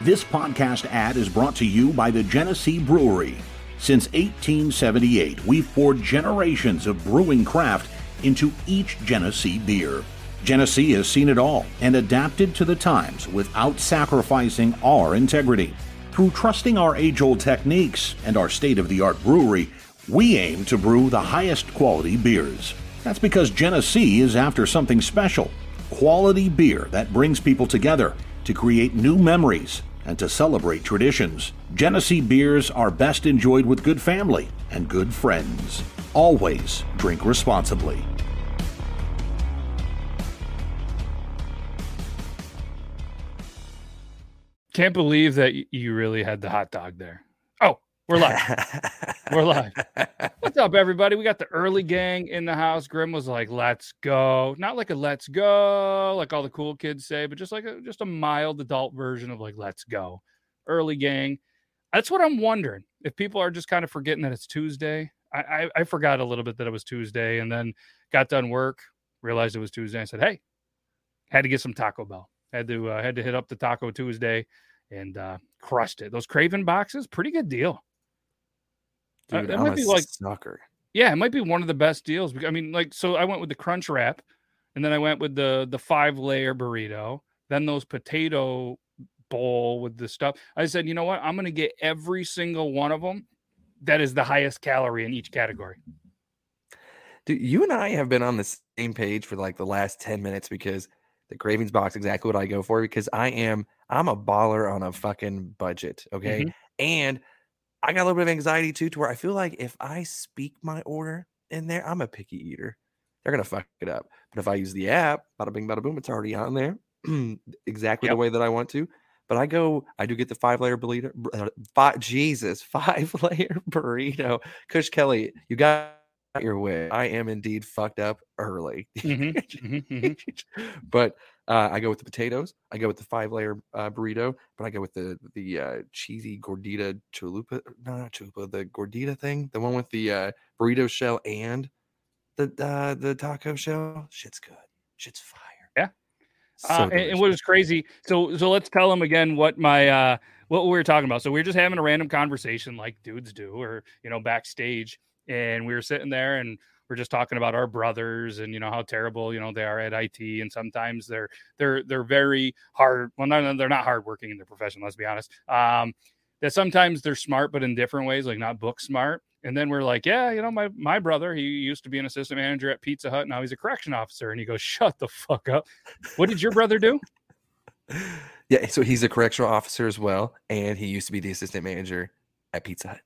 This podcast ad is brought to you by the Genesee Brewery. Since 1878, we've poured generations of brewing craft into each Genesee beer. Genesee has seen it all and adapted to the times without sacrificing our integrity. Through trusting our age old techniques and our state of the art brewery, we aim to brew the highest quality beers. That's because Genesee is after something special quality beer that brings people together to create new memories and to celebrate traditions. Genesee beers are best enjoyed with good family and good friends. Always drink responsibly. Can't believe that you really had the hot dog there. We're live. we're live. What's up, everybody? We got the early gang in the house. Grim was like, "Let's go," not like a "Let's go" like all the cool kids say, but just like a, just a mild adult version of like "Let's go." Early gang. That's what I'm wondering if people are just kind of forgetting that it's Tuesday. I, I, I forgot a little bit that it was Tuesday, and then got done work, realized it was Tuesday. I said, "Hey, had to get some Taco Bell. Had to uh, had to hit up the Taco Tuesday." and uh, crushed it. Those Craven boxes, pretty good deal. Dude, uh, it might be like sucker. Yeah, it might be one of the best deals. I mean, like, so I went with the crunch wrap, and then I went with the the five layer burrito, then those potato bowl with the stuff. I said, you know what? I'm going to get every single one of them that is the highest calorie in each category. Dude, you and I have been on the same page for like the last 10 minutes because the cravings box exactly what I go for because I am I'm a baller on a fucking budget, okay? Mm-hmm. And I got a little bit of anxiety too to where I feel like if I speak my order in there, I'm a picky eater. They're gonna fuck it up. But if I use the app, bada bing, bada boom, it's already on there exactly yep. the way that I want to. But I go, I do get the five layer burrito. Uh, five, Jesus, five layer burrito. Kush Kelly, you got your way. I am indeed fucked up early. Mm-hmm. mm-hmm. mm-hmm. but uh, I go with the potatoes. I go with the five layer uh, burrito, but I go with the the uh, cheesy gordita chalupa. No, not chalupa. The gordita thing, the one with the uh, burrito shell and the uh, the taco shell. Shit's good. Shit's fire. Yeah. So uh, and, and, what was crazy? So so let's tell them again what my uh what we were talking about. So we are just having a random conversation like dudes do, or you know, backstage, and we were sitting there and we're just talking about our brothers and you know how terrible you know they are at IT and sometimes they're they're they're very hard well no, they're not hardworking in their profession let's be honest. Um that sometimes they're smart but in different ways like not book smart. And then we're like yeah you know my my brother he used to be an assistant manager at Pizza Hut. Now he's a correction officer. And he goes shut the fuck up. What did your brother do? Yeah so he's a correctional officer as well. And he used to be the assistant manager at Pizza Hut.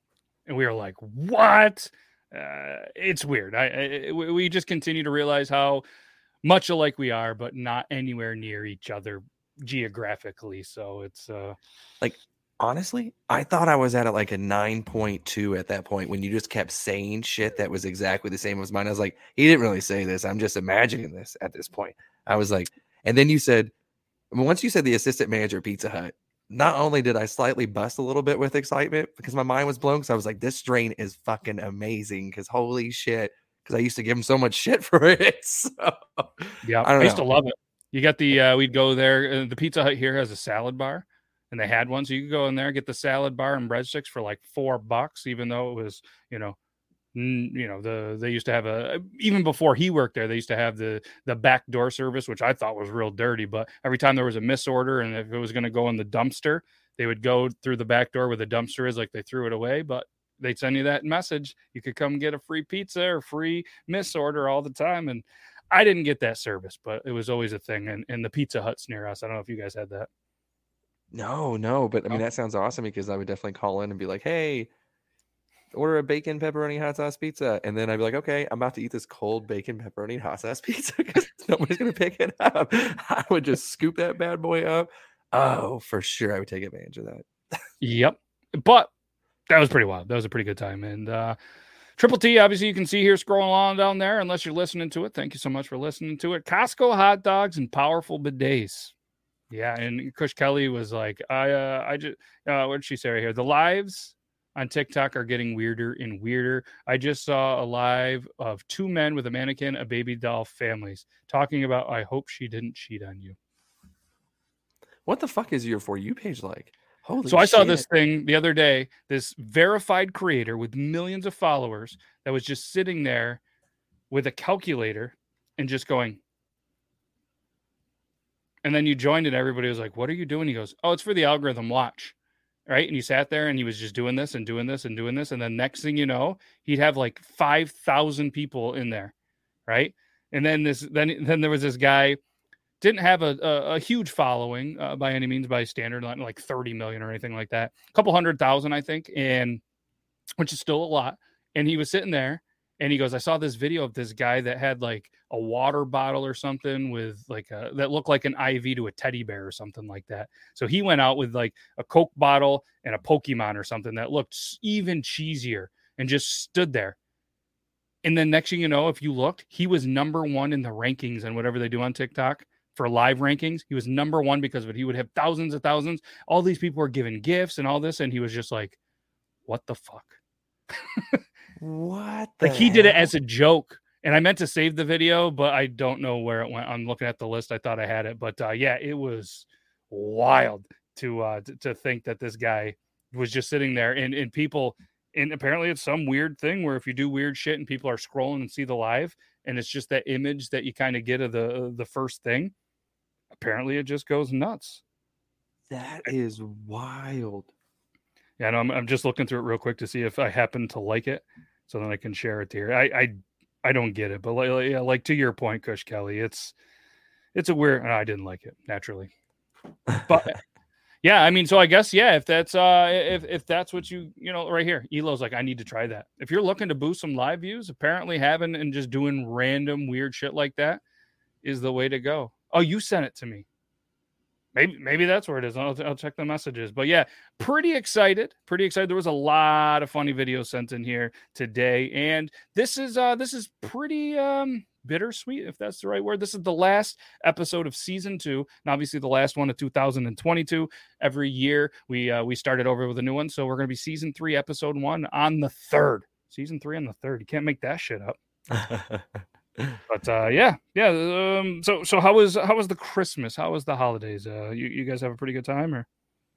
And we were like what uh, it's weird. I, I, we just continue to realize how much alike we are, but not anywhere near each other geographically. So it's uh like honestly, I thought I was at like a 9.2 at that point when you just kept saying shit that was exactly the same as mine. I was like, he didn't really say this. I'm just imagining this at this point. I was like, and then you said, once you said the assistant manager Pizza Hut, not only did I slightly bust a little bit with excitement because my mind was blown because I was like, this strain is fucking amazing because holy shit. Because I used to give him so much shit for it. So, yeah, I, I used to love it. You got the, uh, we'd go there. Uh, the Pizza Hut here has a salad bar and they had one. So you could go in there, get the salad bar and breadsticks for like four bucks, even though it was, you know, you know the they used to have a even before he worked there they used to have the the back door service which i thought was real dirty but every time there was a misorder and if it was going to go in the dumpster they would go through the back door where the dumpster is like they threw it away but they'd send you that message you could come get a free pizza or free misorder all the time and i didn't get that service but it was always a thing and, and the pizza huts near us i don't know if you guys had that no no but i mean oh. that sounds awesome because i would definitely call in and be like hey order a bacon pepperoni hot sauce pizza, and then I'd be like, okay, I'm about to eat this cold bacon pepperoni hot sauce pizza because nobody's gonna pick it up. I would just scoop that bad boy up. Oh, for sure, I would take advantage of that. yep, but that was pretty wild. That was a pretty good time, and uh, Triple T, obviously, you can see here scrolling along down there. Unless you're listening to it, thank you so much for listening to it. Costco hot dogs and powerful bidets. Yeah, and Kush Kelly was like, I, uh, I just, uh, what did she say right here? The lives on TikTok are getting weirder and weirder. I just saw a live of two men with a mannequin, a baby doll families talking about I hope she didn't cheat on you. What the fuck is your for you page like? Holy so I saw this thing the other day, this verified creator with millions of followers that was just sitting there with a calculator and just going. And then you joined and everybody was like, What are you doing? He goes, Oh, it's for the algorithm. Watch. Right. And he sat there and he was just doing this and doing this and doing this. And then next thing you know, he'd have like 5,000 people in there. Right. And then this, then, then there was this guy didn't have a, a, a huge following uh, by any means by standard, like 30 million or anything like that. A couple hundred thousand, I think, and which is still a lot. And he was sitting there and he goes, I saw this video of this guy that had like a water bottle or something with like a that looked like an IV to a teddy bear or something like that. So he went out with like a Coke bottle and a Pokemon or something that looked even cheesier and just stood there. And then next thing you know, if you looked, he was number one in the rankings and whatever they do on TikTok for live rankings. He was number one because of it. He would have thousands of thousands. All these people were giving gifts and all this, and he was just like, "What the fuck." what? like he did it as a joke, and I meant to save the video, but I don't know where it went. I'm looking at the list. I thought I had it, but uh, yeah, it was wild to uh, to, to think that this guy was just sitting there, and and people. And apparently, it's some weird thing where if you do weird shit and people are scrolling and see the live, and it's just that image that you kind of get of the the first thing, apparently it just goes nuts. That is wild. Yeah, no, I'm, I'm just looking through it real quick to see if I happen to like it, so then I can share it here. I I, I don't get it, but like, yeah, like to your point, Kush Kelly, it's it's a weird. I didn't like it naturally, but yeah, I mean, so I guess yeah, if that's uh if if that's what you you know right here, Elo's like, I need to try that. If you're looking to boost some live views, apparently having and just doing random weird shit like that is the way to go. Oh, you sent it to me. Maybe maybe that's where it is. I'll, I'll check the messages. But yeah, pretty excited. Pretty excited. There was a lot of funny videos sent in here today, and this is uh this is pretty um bittersweet, if that's the right word. This is the last episode of season two, and obviously the last one of 2022. Every year we uh, we started over with a new one, so we're going to be season three, episode one on the third. Season three on the third. You can't make that shit up. but uh, yeah, yeah. Um, so so how was how was the Christmas? How was the holidays? Uh, you you guys have a pretty good time, or?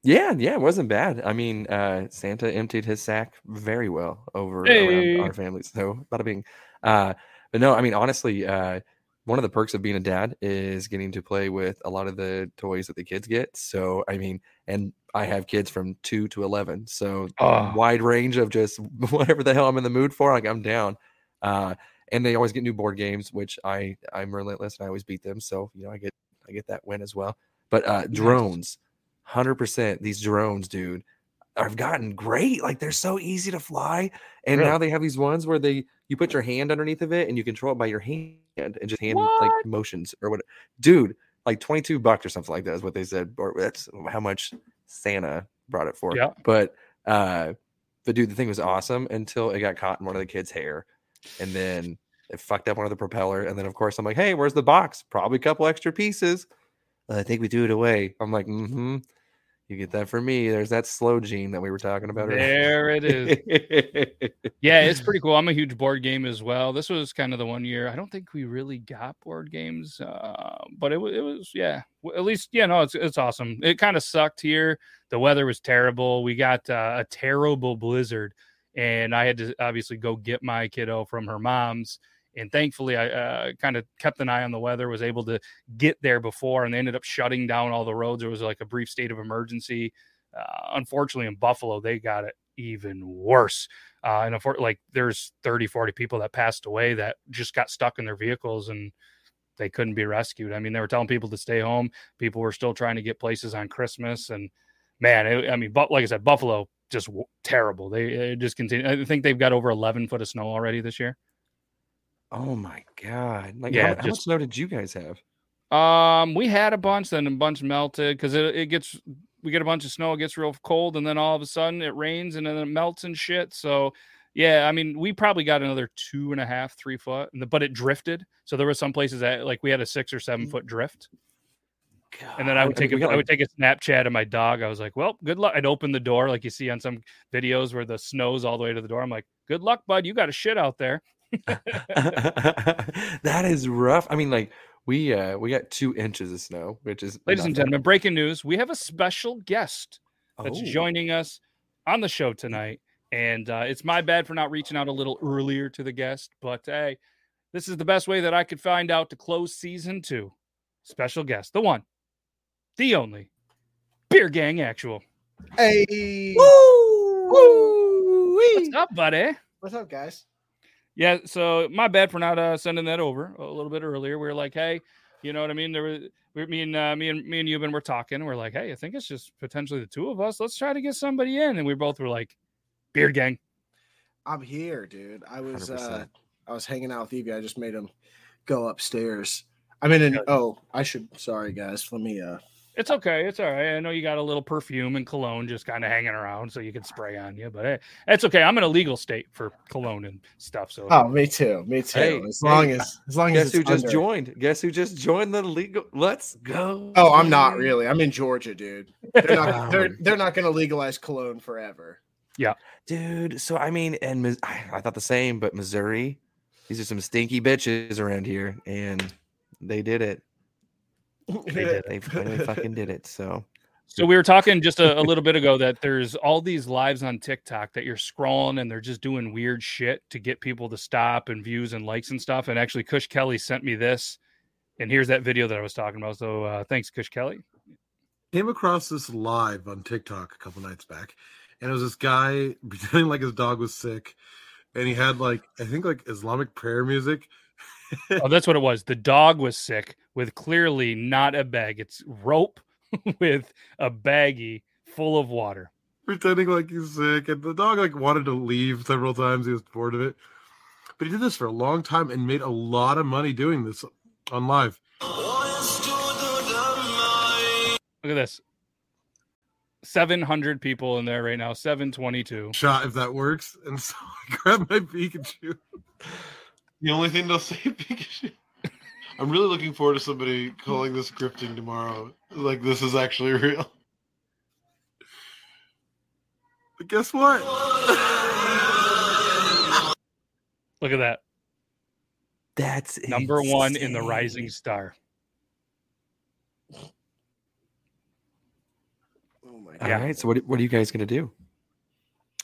Yeah, yeah, it wasn't bad. I mean, uh, Santa emptied his sack very well over hey. our family. So, bada bing. Uh, but no, I mean, honestly, uh, one of the perks of being a dad is getting to play with a lot of the toys that the kids get. So, I mean, and I have kids from two to 11. So, oh. wide range of just whatever the hell I'm in the mood for, like I'm down. Uh, and they always get new board games, which I I'm relentless and I always beat them. So you know I get I get that win as well. But uh, drones, hundred percent. These drones, dude, have gotten great. Like they're so easy to fly, and really? now they have these ones where they you put your hand underneath of it and you control it by your hand and just hand what? like motions or what. Dude, like twenty two bucks or something like that is what they said. Or that's how much Santa brought it for. Yeah. But uh, but dude, the thing was awesome until it got caught in one of the kids' hair and then it fucked up one of the propeller. And then of course I'm like, hey, where's the box? Probably a couple extra pieces. I think we threw it away. I'm like, mm-hmm. You get that for me. There's that slow gene that we were talking about. There it is. yeah, it's pretty cool. I'm a huge board game as well. This was kind of the one year. I don't think we really got board games, uh, but it was. It was yeah. At least yeah. No, it's it's awesome. It kind of sucked here. The weather was terrible. We got uh, a terrible blizzard and I had to obviously go get my kiddo from her mom's. And thankfully, I uh, kind of kept an eye on the weather, was able to get there before, and they ended up shutting down all the roads. There was like a brief state of emergency. Uh, unfortunately, in Buffalo, they got it even worse. Uh, and like there's 30, 40 people that passed away that just got stuck in their vehicles and they couldn't be rescued. I mean, they were telling people to stay home. People were still trying to get places on Christmas. And man, it, I mean, but like I said, Buffalo just terrible. They just continue. I think they've got over 11 foot of snow already this year. Oh my god! Like, yeah, how, just, how much snow did you guys have? Um, we had a bunch, then a bunch melted because it, it gets we get a bunch of snow, it gets real cold, and then all of a sudden it rains and then it melts and shit. So yeah, I mean, we probably got another two and a half, three foot, and but it drifted. So there were some places that like we had a six or seven mm. foot drift. God. And then I would take a, I would take a Snapchat of my dog. I was like, "Well, good luck." I'd open the door like you see on some videos where the snow's all the way to the door. I'm like, "Good luck, bud. You got a shit out there." that is rough. I mean, like we uh we got two inches of snow, which is ladies and gentlemen, breaking news: we have a special guest that's oh. joining us on the show tonight. And uh, it's my bad for not reaching out a little earlier to the guest, but hey, this is the best way that I could find out to close season two. Special guest, the one, the only, Beard Gang Actual. Hey, woo, woo, what's up, buddy? What's up, guys? Yeah, so my bad for not uh, sending that over a little bit earlier. We are like, hey, you know what I mean? There was me and uh, me and me and Yuban were talking. We're like, hey, I think it's just potentially the two of us. Let's try to get somebody in. And we both were like, Beard Gang. I'm here, dude. I was uh I was hanging out with Evie. I just made him go upstairs. I mean, in, oh, I should. Sorry, guys. Let me uh it's uh, okay. It's all right. I know you got a little perfume and cologne just kind of hanging around so you can spray on you, but hey, it's okay. I'm in a legal state for cologne and stuff. So oh, me too. Me too. Hey, as long hey, as as long guess as who just joined? Guess who just joined the legal? Let's go. Oh, I'm not really. I'm in Georgia, dude. They're not. they're they're not going to legalize cologne forever. Yeah, dude. So I mean, and I thought the same, but Missouri, these are some stinky bitches around here, and they did it. They did. They finally fucking did it. So. So we were talking just a, a, little bit ago that there's all these lives on TikTok that you're scrolling and they're just doing weird shit to get people to stop and views and likes and stuff. And actually, Kush Kelly sent me this, and here's that video that I was talking about. So uh, thanks, Kush Kelly. Came across this live on TikTok a couple nights back, and it was this guy pretending like his dog was sick, and he had like I think like Islamic prayer music oh, that's what it was. The dog was sick with clearly not a bag. It's rope with a baggie full of water. Pretending like he's sick. And the dog like wanted to leave several times. He was bored of it. But he did this for a long time and made a lot of money doing this on live. Look at this. 700 people in there right now. 722. Shot if that works. And so I grabbed my Pikachu. The only thing they'll say Pikachu. I'm really looking forward to somebody calling this grifting tomorrow. Like this is actually real. But guess what? Look at that. That's number insane. one in the Rising Star. Oh my god. All right. So what what are you guys gonna do?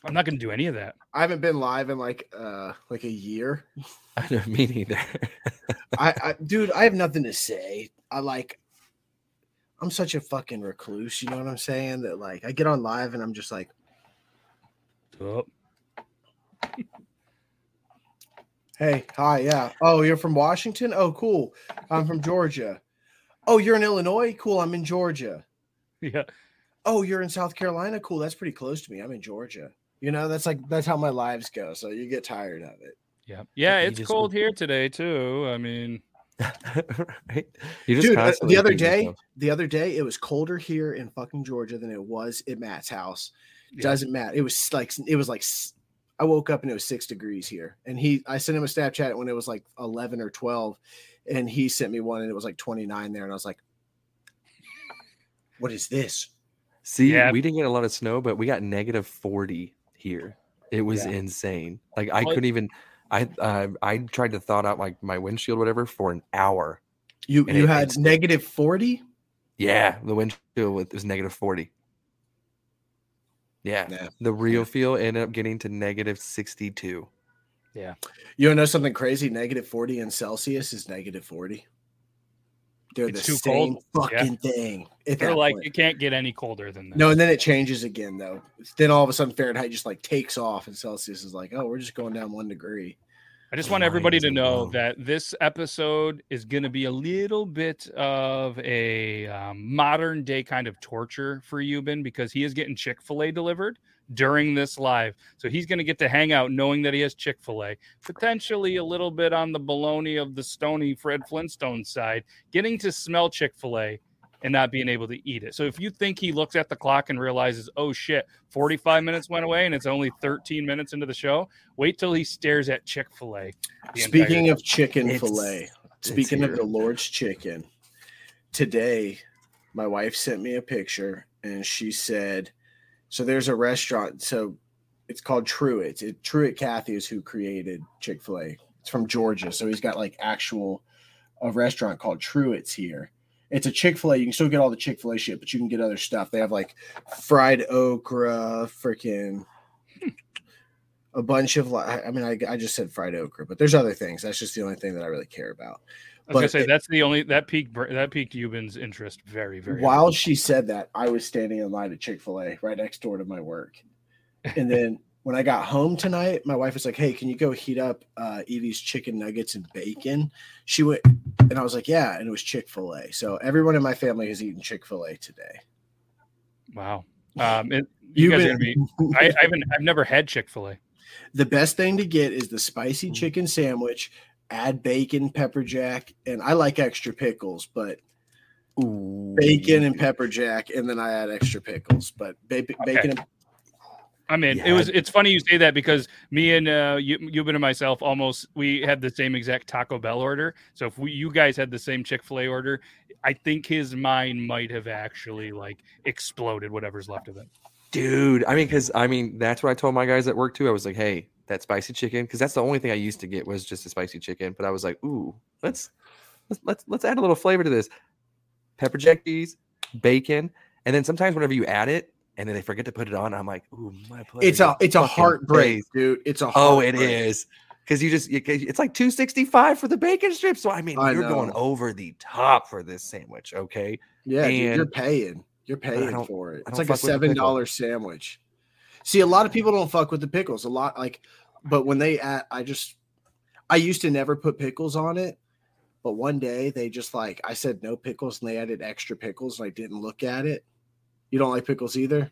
I'm not going to do any of that. I haven't been live in like uh like a year. I don't mean either. I, I dude, I have nothing to say. I like I'm such a fucking recluse, you know what I'm saying? That like I get on live and I'm just like oh. Hey, hi, yeah. Oh, you're from Washington? Oh, cool. I'm from Georgia. Oh, you're in Illinois? Cool. I'm in Georgia. Yeah. Oh, you're in South Carolina? Cool. That's pretty close to me. I'm in Georgia. You know, that's like that's how my lives go. So you get tired of it. Yeah. Yeah, it's cold here today too. I mean right? Dude, uh, the other day, yourself. the other day, it was colder here in fucking Georgia than it was at Matt's house. Yeah. Doesn't matter. It was like it was like I woke up and it was six degrees here, and he I sent him a Snapchat when it was like eleven or twelve, and he sent me one and it was like twenty nine there, and I was like, "What is this?" See, yeah. we didn't get a lot of snow, but we got negative forty here. It was yeah. insane. Like I couldn't even. I uh, I tried to thaw out like my windshield, whatever, for an hour. You you it, had negative forty. Yeah, the windshield was negative forty. Yeah, yeah. the real feel ended up getting to negative sixty two. Yeah, you want to know something crazy? Negative forty in Celsius is negative forty. They're it's the same cold. fucking yeah. thing. They're like point. it can't get any colder than that. No, and then it changes again though. Then all of a sudden Fahrenheit just like takes off, and Celsius is like, oh, we're just going down one degree. I just want everybody to know that this episode is going to be a little bit of a um, modern day kind of torture for Yuban because he is getting Chick fil A delivered during this live. So he's going to get to hang out knowing that he has Chick fil A, potentially a little bit on the baloney of the stony Fred Flintstone side, getting to smell Chick fil A and not being able to eat it. So if you think he looks at the clock and realizes, oh shit, 45 minutes went away and it's only 13 minutes into the show, wait till he stares at Chick fil A. Speaking of chicken filet, speaking of the Lord's chicken, today my wife sent me a picture and she said, so there's a restaurant. So it's called Truett. It, Truett Cathy is who created Chick Fil A. It's from Georgia, so he's got like actual a restaurant called Truett's here, It's a Chick Fil A. You can still get all the Chick Fil A shit, but you can get other stuff. They have like fried okra, freaking a bunch of like. I mean, I, I just said fried okra, but there's other things. That's just the only thing that I really care about. I was gonna say that's the only that piqued that piqued Yuban's interest very very. While hard. she said that, I was standing in line at Chick Fil A right next door to my work, and then when I got home tonight, my wife was like, "Hey, can you go heat up uh, Evie's chicken nuggets and bacon?" She went, and I was like, "Yeah," and it was Chick Fil A. So everyone in my family has eaten Chick Fil A today. Wow, um, it, you You've guys been, are gonna be. I, I haven't. I've never had Chick Fil A. The best thing to get is the spicy mm. chicken sandwich. Add bacon, pepper jack, and I like extra pickles, but Ooh. bacon and pepper jack, and then I add extra pickles. But ba- bacon and I mean, yeah. it was. It's funny you say that because me and uh, you, Yuban and myself almost we had the same exact Taco Bell order. So if we, you guys had the same Chick Fil A order, I think his mind might have actually like exploded. Whatever's left of it, dude. I mean, because I mean, that's what I told my guys at work too. I was like, hey, that spicy chicken, because that's the only thing I used to get was just a spicy chicken. But I was like, ooh, let's let's let's let's add a little flavor to this. Pepper jack cheese, bacon, and then sometimes whenever you add it, and then they forget to put it on. I'm like, ooh, my It's a it's a heartbreak, dude. It's a oh, it is because you just it's like 265 for the bacon strips. So I mean, I you're know. going over the top for this sandwich, okay? Yeah, dude, you're paying. You're paying for it. It's like a seven dollar sandwich. See, a lot of people don't fuck with the pickles. A lot like, but when they add, I just I used to never put pickles on it. But one day they just like I said no pickles and they added extra pickles and I didn't look at it you don't like pickles either?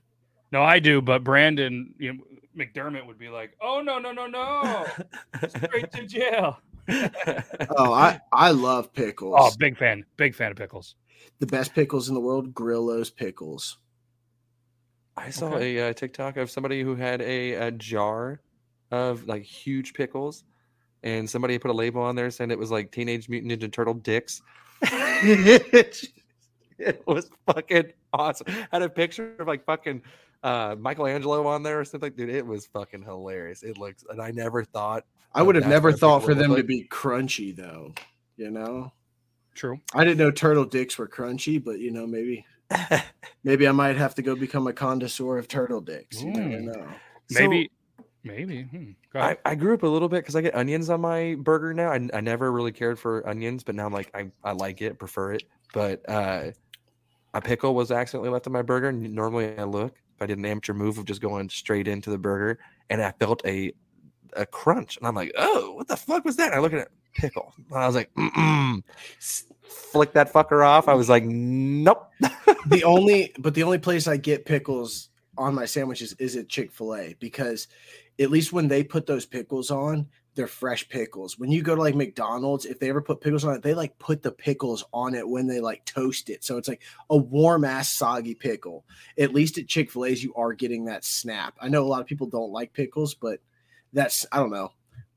No, I do, but Brandon you know, McDermott would be like, "Oh no, no, no, no, straight to jail." oh, I I love pickles. Oh, big fan, big fan of pickles. The best pickles in the world, Grillo's pickles. I saw okay. a uh, TikTok of somebody who had a, a jar of like huge pickles, and somebody put a label on there saying it was like Teenage Mutant Ninja Turtle dicks. it was fucking awesome. Had a picture of like fucking uh Michelangelo on there or something. Dude, it was fucking hilarious. It looks and I never thought I would have never thought for them to be crunchy though, you know. True. I didn't know turtle dicks were crunchy, but you know, maybe maybe I might have to go become a connoisseur of turtle dicks. You mm. never know. Maybe so, maybe hmm. I, I grew up a little bit because I get onions on my burger now. I, I never really cared for onions, but now I'm like I, I like it, prefer it. But uh a pickle was accidentally left on my burger. And normally I look, If I did an amateur move of just going straight into the burger, and I felt a a crunch, and I'm like, oh, what the fuck was that? And I look at it, pickle, and I was like, Mm-mm. flick that fucker off. I was like, nope. the only, but the only place I get pickles on my sandwiches is at Chick Fil A because at least when they put those pickles on, they're fresh pickles. When you go to like McDonald's, if they ever put pickles on it, they like put the pickles on it when they like toast it. So it's like a warm ass soggy pickle. At least at Chick fil A's, you are getting that snap. I know a lot of people don't like pickles, but that's, I don't know.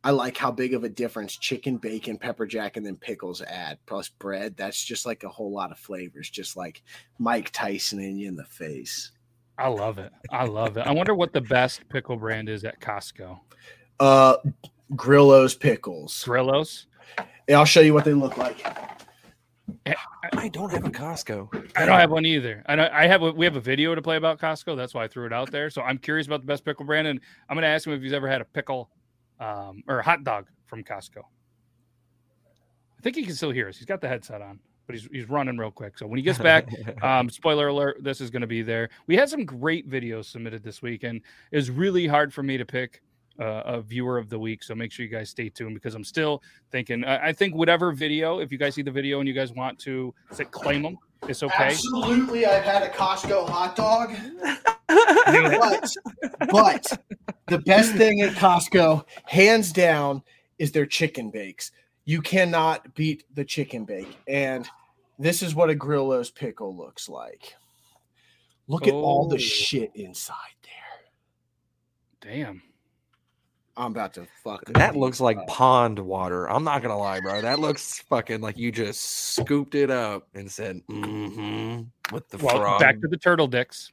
I like how big of a difference chicken, bacon, pepper jack, and then pickles add plus bread. That's just like a whole lot of flavors, just like Mike Tyson in you in the face. I love it. I love it. I wonder what the best pickle brand is at Costco. Uh, Grillo's pickles. Grillo's. And I'll show you what they look like. I don't have a Costco. I don't have one either. I I have a, we have a video to play about Costco. That's why I threw it out there. So I'm curious about the best pickle brand, and I'm going to ask him if he's ever had a pickle um, or a hot dog from Costco. I think he can still hear us. He's got the headset on, but he's he's running real quick. So when he gets back, um, spoiler alert, this is going to be there. We had some great videos submitted this week, and it was really hard for me to pick uh, a viewer of the week. So make sure you guys stay tuned because I'm still thinking. I, I think whatever video, if you guys see the video and you guys want to say, claim them, it's okay. Absolutely, I've had a Costco hot dog. but, but the best thing at Costco, hands down, is their chicken bakes. You cannot beat the chicken bake. And this is what a Grillo's pickle looks like. Look oh. at all the oh. shit inside there. Damn. I'm about to fuck. That looks like up. pond water. I'm not gonna lie, bro. That looks fucking like you just scooped it up and said, "Mm-hmm." With the well, frog. back to the turtle dicks.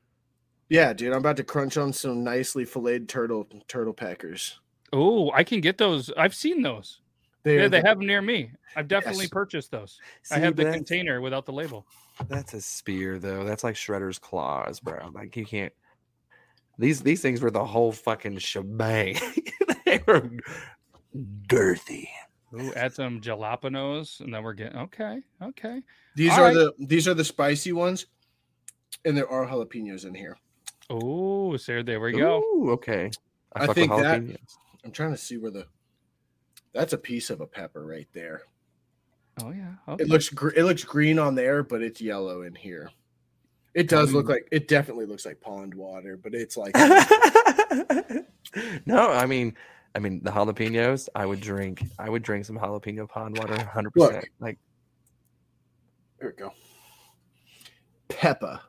Yeah, dude. I'm about to crunch on some nicely filleted turtle turtle peckers. Oh, I can get those. I've seen those. They, yeah, they have them near me. I've definitely yes. purchased those. See, I have the container without the label. That's a spear, though. That's like Shredder's claws, bro. Like you can't. These these things were the whole fucking shebang. they were girthy. Ooh, add some jalapenos, and then we're getting okay. Okay. These All are right. the these are the spicy ones, and there are jalapenos in here. Oh, so there we go. Ooh, okay. I, I think that I'm trying to see where the that's a piece of a pepper right there. Oh yeah, okay. it looks gr- it looks green on there, but it's yellow in here. It does look like it definitely looks like pond water, but it's like no. I mean, I mean the jalapenos. I would drink. I would drink some jalapeno pond water, hundred percent. Like there we go. Peppa.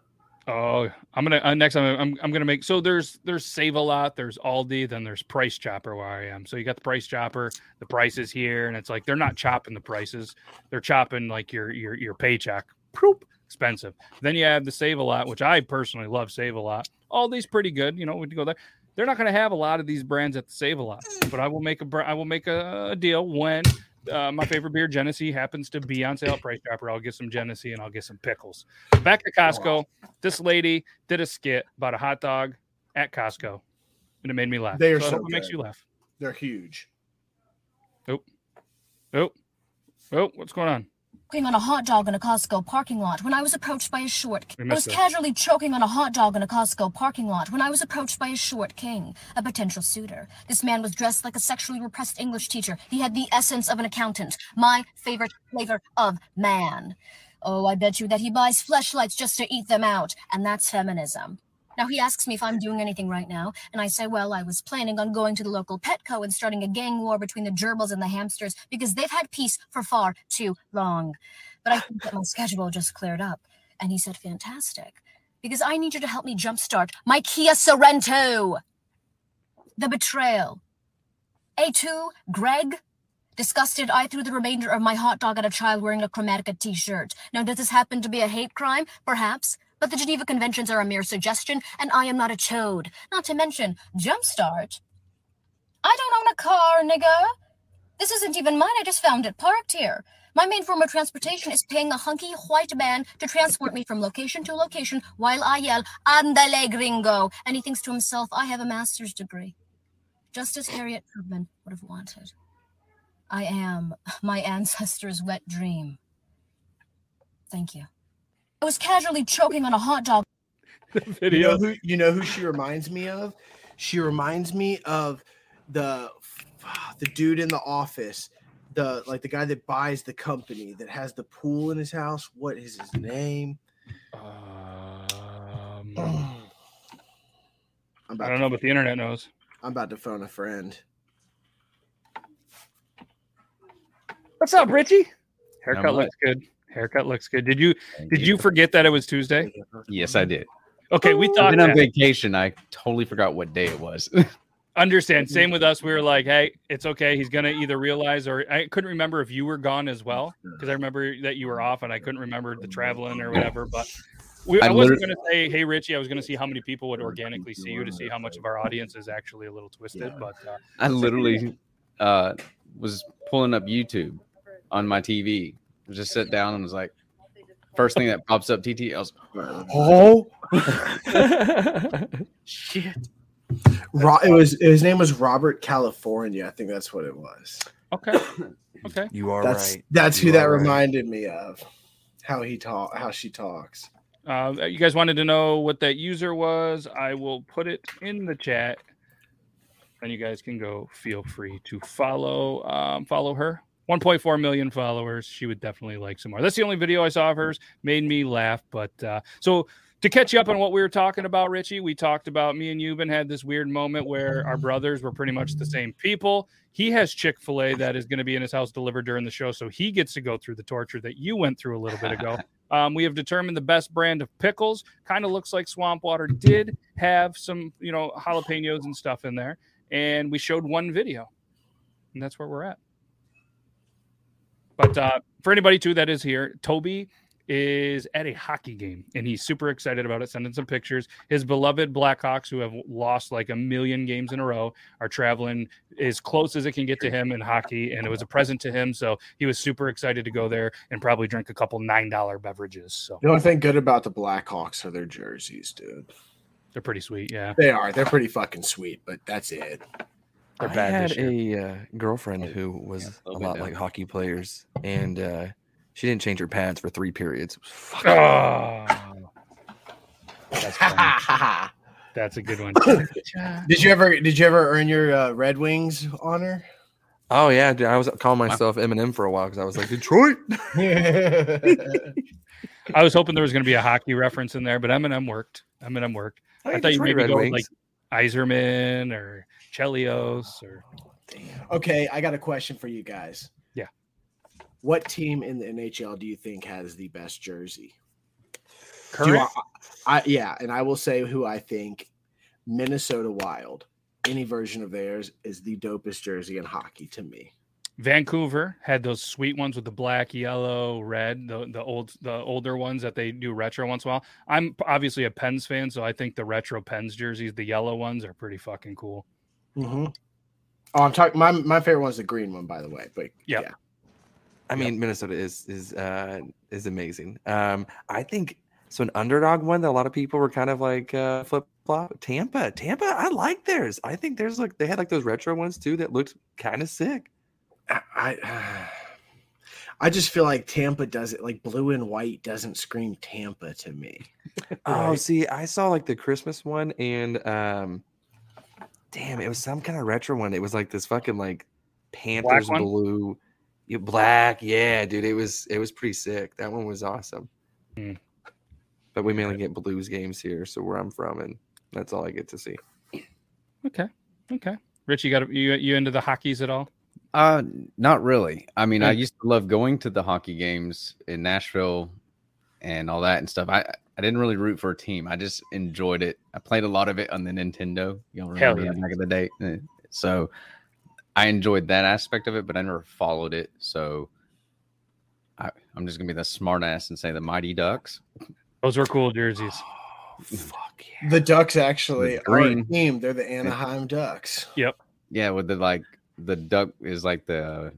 Oh, I'm gonna uh, next. I'm, I'm I'm gonna make. So there's there's Save a Lot, there's Aldi, then there's Price Chopper where I am. So you got the Price Chopper, the prices here, and it's like they're not chopping the prices, they're chopping like your your your paycheck. Proop, expensive. Then you have the Save a Lot, which I personally love. Save a Lot. Aldi's pretty good. You know, we go there. They're not going to have a lot of these brands at the Save a Lot, but I will make a I will make a, deal when uh, my favorite beer, Genesee, happens to be on sale at Price Chopper. I'll get some Genesee and I'll get some pickles. Back at Costco, this lady did a skit about a hot dog at Costco, and it made me laugh. They are so, so it makes you laugh. They're huge. Oh, oh, oh! What's going on? Choking on a hot dog in a Costco parking lot when I was approached by a short. I was casually choking on a hot dog in a Costco parking lot when I was approached by a short king, a potential suitor. This man was dressed like a sexually repressed English teacher. He had the essence of an accountant. My favorite flavor of man. Oh, I bet you that he buys fleshlights just to eat them out, and that's feminism. Now he asks me if I'm doing anything right now, and I say, well, I was planning on going to the local Petco and starting a gang war between the gerbils and the hamsters because they've had peace for far too long. But I think that my schedule just cleared up. And he said, fantastic, because I need you to help me jumpstart my Kia Sorento. The betrayal. Et tu, Greg, Disgusted, I threw the remainder of my hot dog at a child wearing a Chromatica t shirt. Now, does this happen to be a hate crime? Perhaps. But the Geneva Conventions are a mere suggestion, and I am not a chode. Not to mention, Jumpstart. I don't own a car, nigga. This isn't even mine. I just found it parked here. My main form of transportation is paying a hunky white man to transport me from location to location while I yell, Andale gringo. And he thinks to himself, I have a master's degree. Just as Harriet Tubman would have wanted. I am my ancestors' wet dream. Thank you. I was casually choking on a hot dog. video. You know, who, you know who she reminds me of? She reminds me of the the dude in the office, the like the guy that buys the company that has the pool in his house. What is his name? Um, I don't know, but the internet knows. I'm about to phone a friend. What's up, Richie? Haircut looks good. Haircut looks good. Did you Thank did you. you. forget that it was Tuesday? Yes, I did. Okay, we thought been on vacation. I totally forgot what day it was. Understand. Same with us. We were like, hey, it's okay. He's gonna either realize or I couldn't remember if you were gone as well because I remember that you were off and I couldn't remember the traveling or whatever. But we, I, I wasn't going to say, hey, Richie. I was going to see how many people would organically see you to see how much of our audience is actually a little twisted. But uh, I literally uh, was pulling up YouTube on my TV just sit down and was like, first thing that pops up, TT. I was, oh shit. Ro- it was his name was Robert California. I think that's what it was. Okay. Okay. You are that's, right. That's you who that right. reminded me of. How he talk, how she talks. Uh, you guys wanted to know what that user was. I will put it in the chat, and you guys can go. Feel free to follow um, follow her 1.4 million followers. She would definitely like some more. That's the only video I saw of hers. Made me laugh. But uh, so to catch you up on what we were talking about, Richie, we talked about me and Yuban had this weird moment where our brothers were pretty much the same people. He has Chick fil A that is going to be in his house delivered during the show. So he gets to go through the torture that you went through a little bit ago. Um, we have determined the best brand of pickles. Kind of looks like Swamp Water did have some, you know, jalapenos and stuff in there. And we showed one video. And that's where we're at. But uh, for anybody too that is here, Toby is at a hockey game and he's super excited about it, sending some pictures. His beloved Blackhawks, who have lost like a million games in a row, are traveling as close as it can get to him in hockey. And it was a present to him. So he was super excited to go there and probably drink a couple $9 beverages. So the only thing good about the Blackhawks are their jerseys, dude. They're pretty sweet. Yeah. They are. They're pretty fucking sweet, but that's it. They're I had a uh, girlfriend who was yeah, a lot like hockey players, and uh, she didn't change her pads for three periods. Oh. That's That's a good one. did you ever did you ever earn your uh, Red Wings honor? Oh yeah, dude, I was calling myself Eminem for a while because I was like Detroit. I was hoping there was going to be a hockey reference in there, but Eminem worked. Eminem worked. I, I thought you maybe Red go Wings. like Yzerman or Chelios or. Okay, I got a question for you guys. Yeah. What team in the NHL do you think has the best jersey? Current? I, I, yeah, and I will say who I think Minnesota Wild, any version of theirs, is the dopest jersey in hockey to me. Vancouver had those sweet ones with the black, yellow, red, the the old the older ones that they do retro once in a while. I'm obviously a Pens fan, so I think the retro Pens jerseys, the yellow ones, are pretty fucking cool. Mm-hmm. Oh, I'm talking. My my favorite one's the green one, by the way. But yep. yeah, I mean yep. Minnesota is is uh is amazing. Um, I think so. An underdog one that a lot of people were kind of like uh, flip flop. Tampa, Tampa. I like theirs. I think there's like they had like those retro ones too that looked kind of sick. I. I just feel like Tampa does it like blue and white doesn't scream Tampa to me. oh, see, I saw like the Christmas one and um damn, it was some kind of retro one. It was like this fucking like Panthers blue, black. Yeah, dude, it was it was pretty sick. That one was awesome. Mm. But we mainly get blues games here, so where I'm from, and that's all I get to see. Okay, okay. Rich, you got you you into the hockeys at all? Uh, not really. I mean, I used to love going to the hockey games in Nashville and all that and stuff. I I didn't really root for a team. I just enjoyed it. I played a lot of it on the Nintendo. You know, remember yeah. back in the day. Eh, so I enjoyed that aspect of it, but I never followed it. So I, am just gonna be the smart ass and say the Mighty Ducks. Those were cool jerseys. Oh, fuck yeah. The Ducks actually the are a team. They're the Anaheim Ducks. Yep. Yeah, with the like the duck is like the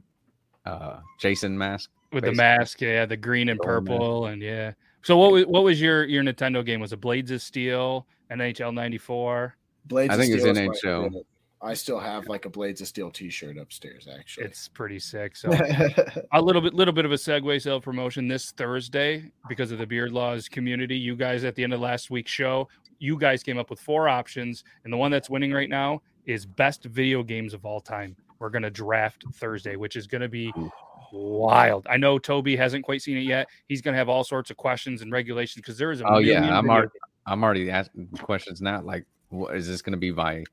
uh Jason mask. With basically. the mask, yeah, the green and purple, and yeah. So what was what was your your Nintendo game? Was it Blades of Steel, NHL '94? Blades. I think it's NHL. I still have like a Blades of Steel T-shirt upstairs. Actually, it's pretty sick. So a little bit, little bit of a segue self promotion this Thursday because of the Beard Laws community. You guys at the end of last week's show, you guys came up with four options, and the one that's winning right now is best video games of all time. We're gonna draft Thursday, which is gonna be wild. I know Toby hasn't quite seen it yet. He's going to have all sorts of questions and regulations because there is a. Oh yeah, I'm already, I'm already asking questions now. Like, what is this going to be by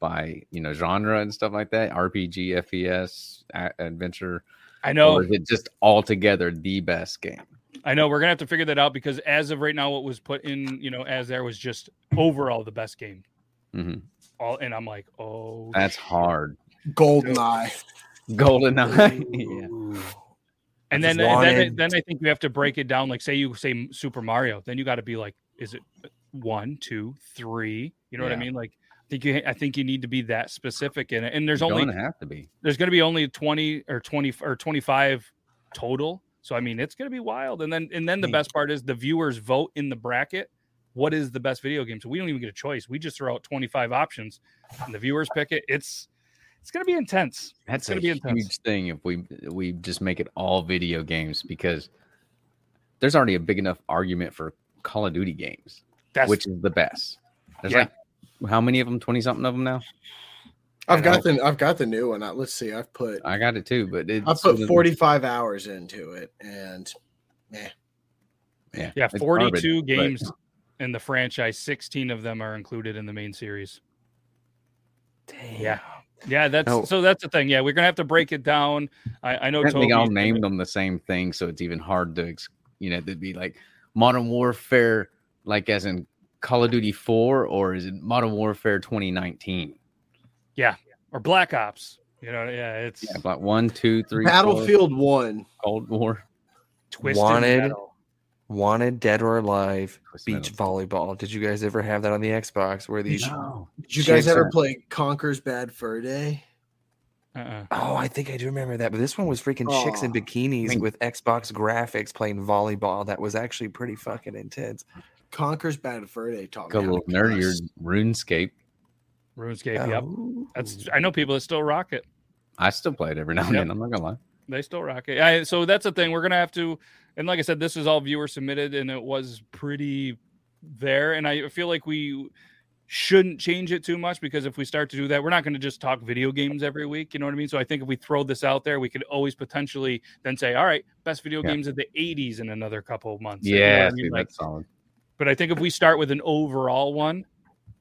by you know genre and stuff like that? RPG, FPS, a- adventure. I know. Or is it just altogether the best game? I know we're gonna have to figure that out because as of right now, what was put in, you know, as there was just overall the best game. Mm-hmm. All and I'm like, oh, that's shit. hard. Golden Eye. Golden Eye. yeah. Uh, and then, and then, uh, then I think you have to break it down. Like, say you say Super Mario, then you got to be like, is it one, two, three? You know yeah. what I mean? Like, I think you, I think you need to be that specific in it. And there's You're only have to be. There's going to be only twenty or twenty or twenty five total. So I mean, it's going to be wild. And then, and then the hmm. best part is the viewers vote in the bracket. What is the best video game? So we don't even get a choice. We just throw out 25 options, and the viewers pick it. It's it's going to be intense. That's going to be intense. huge thing if we we just make it all video games because there's already a big enough argument for Call of Duty games, That's, which is the best. There's yeah. like how many of them? Twenty something of them now. I've got the I've got the new one. Let's see. I've put I got it too, but I put 45 hours into it, and yeah, yeah, yeah, 42 garbage, games but... in the franchise. 16 of them are included in the main series. Damn. Yeah, yeah, that's no. so. That's the thing. Yeah, we're gonna have to break it down. I, I know. I think all named them the same thing, so it's even hard to, you know, to be like Modern Warfare, like as in Call of Duty Four, or is it Modern Warfare 2019? Yeah, or Black Ops. You know, yeah, it's yeah, about one, two, three. Battlefield four. One, Cold War, Twisted Wanted. Metal. Wanted Dead or Alive Beach Volleyball. Did you guys ever have that on the Xbox? Where these? No. Did you guys ever are... play Conker's Bad Fur Day? Uh-uh. Oh, I think I do remember that. But this one was freaking oh. chicks in bikinis I mean, with Xbox graphics playing volleyball. That was actually pretty fucking intense. Conker's Bad Fur Day taught me. a little nerdier. RuneScape. RuneScape. Yep. Oh. That's. I know people that still rock it. I still play it every now and yep. then. I'm not gonna lie. They still rock it. I, so that's the thing. We're gonna have to and like I said, this is all viewer submitted, and it was pretty there. And I feel like we shouldn't change it too much because if we start to do that, we're not going to just talk video games every week. You know what I mean? So I think if we throw this out there, we could always potentially then say, all right, best video yeah. games of the 80s in another couple of months. Yeah, you know I mean? like, that's solid. But I think if we start with an overall one,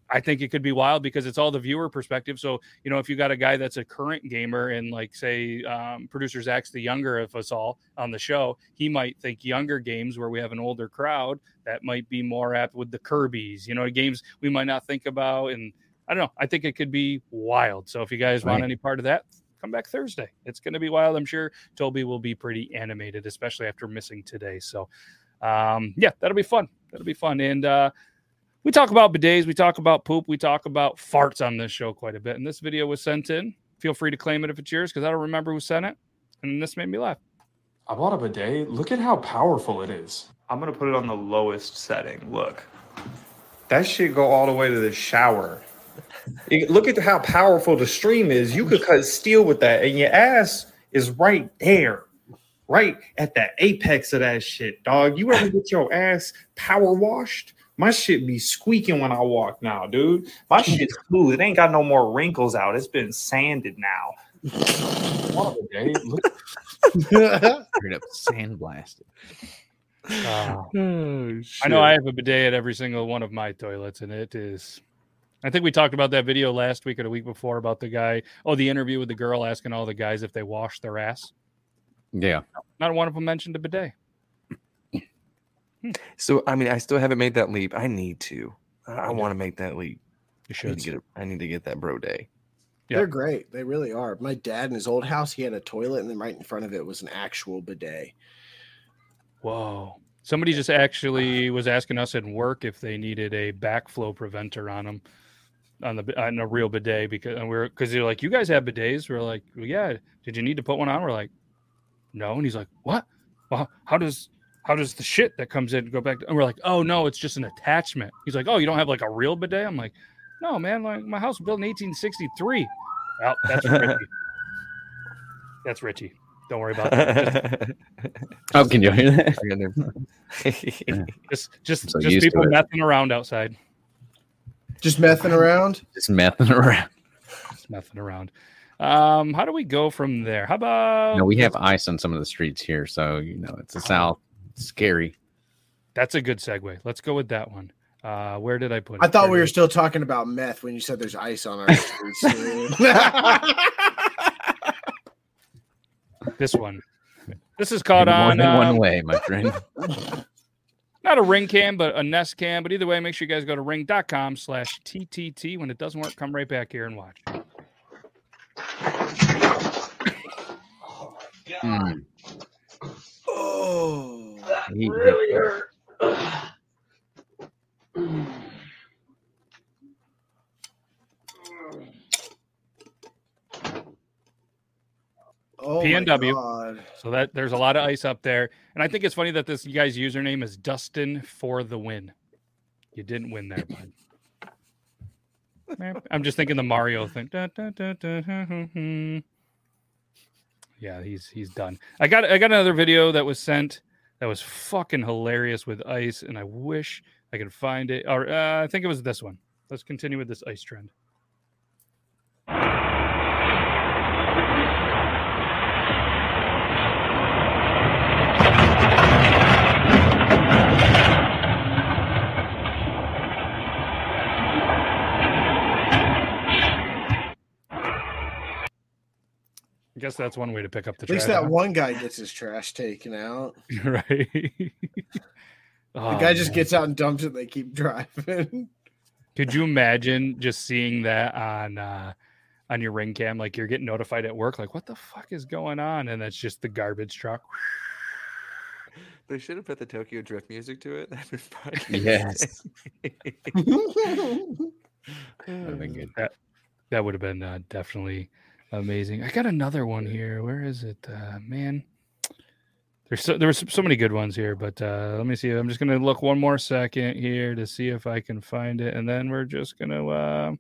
I think it could be wild because it's all the viewer perspective. So, you know, if you got a guy that's a current gamer and like say um, producer Zach's the younger of us all on the show, he might think younger games where we have an older crowd that might be more apt with the Kirby's, you know, games we might not think about. And I don't know. I think it could be wild. So if you guys right. want any part of that, come back Thursday. It's going to be wild. I'm sure Toby will be pretty animated, especially after missing today. So, um, yeah, that'll be fun. That'll be fun. And, uh, we talk about bidets, we talk about poop, we talk about farts on this show quite a bit. And this video was sent in. Feel free to claim it if it's yours because I don't remember who sent it. And this made me laugh. I bought a bidet. Look at how powerful it is. I'm going to put it on the lowest setting. Look. That shit go all the way to the shower. Look at how powerful the stream is. You could cut steel with that, and your ass is right there, right at the apex of that shit, dog. You ever get your ass power washed? My shit be squeaking when I walk now, dude. My shit's smooth. It ain't got no more wrinkles out. It's been sanded now. Straight up sandblasted. Uh, oh, I know I have a bidet at every single one of my toilets, and it is. I think we talked about that video last week or the week before about the guy. Oh, the interview with the girl asking all the guys if they wash their ass. Yeah, not one of them mentioned a bidet. So I mean, I still haven't made that leap. I need to. I, I want to make that leap. You should. I need to get, a, I need to get that bro day. Yep. They're great. They really are. My dad in his old house, he had a toilet, and then right in front of it was an actual bidet. Whoa. Somebody just actually was asking us at work if they needed a backflow preventer on them on the on a real bidet because and we're because they're like, you guys have bidets. We're like, well, yeah. Did you need to put one on? We're like, no. And he's like, what? Well, how does how does the shit that comes in go back? To, and we're like, oh no, it's just an attachment. He's like, oh, you don't have like a real bidet? I'm like, no, man, like my house was built in 1863. Well, that's Richie. that's Richie. Don't worry about that. oh, can you hear that? just, just, so just people messing around outside. Just messing around. Just messing around. Just messing around. Um, how do we go from there? How about? No, we have ice on some of the streets here, so you know it's the south scary. That's a good segue. Let's go with that one. Uh, where did I put it? I thought where we were still talking about meth when you said there's ice on our streets. this one. This is called on uh, one way, my friend. Not a ring cam, but a Nest cam. But either way, make sure you guys go to ring.com slash TTT. When it doesn't work, come right back here and watch. Mm. Oh, that really hurt. Oh PNW. So that there's a lot of ice up there, and I think it's funny that this guy's username is Dustin for the win. You didn't win there, bud. I'm just thinking the Mario thing. Da, da, da, yeah, he's he's done. I got I got another video that was sent that was fucking hilarious with ice, and I wish I could find it. Or uh, I think it was this one. Let's continue with this ice trend. Guess that's one way to pick up the. At least that one guy gets his trash taken out. right. the oh, guy just man. gets out and dumps it. They keep driving. Could you imagine just seeing that on uh, on your ring cam? Like you're getting notified at work, like what the fuck is going on? And that's just the garbage truck. They should have put the Tokyo Drift music to it. yes. that That, that would have been uh, definitely amazing. I got another one here. Where is it, uh, man? There's so, there were so many good ones here, but uh, let me see. I'm just gonna look one more second here to see if I can find it, and then we're just gonna. Uh,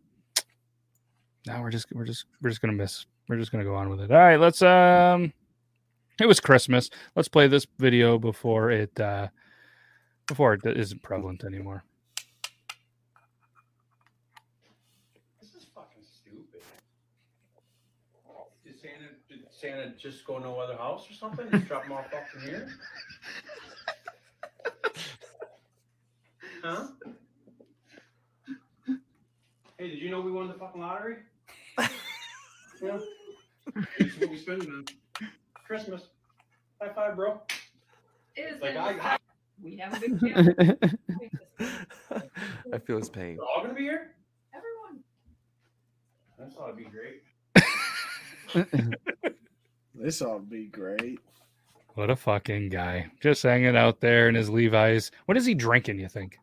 now we're just we're just we're just gonna miss. We're just gonna go on with it. All right, let's. Um, it was Christmas. Let's play this video before it uh, before it isn't prevalent anymore. Santa just go to no other house or something? Just drop them off off from here? Huh? Hey, did you know we won the fucking lottery? yeah. That's what we spending on. Christmas. High five, bro. It is like I, I, we have a big family. I feel his pain. We're all gonna be here. Everyone. That's ought to be great. This ought to be great. What a fucking guy. Just hanging out there in his Levi's. What is he drinking, you think?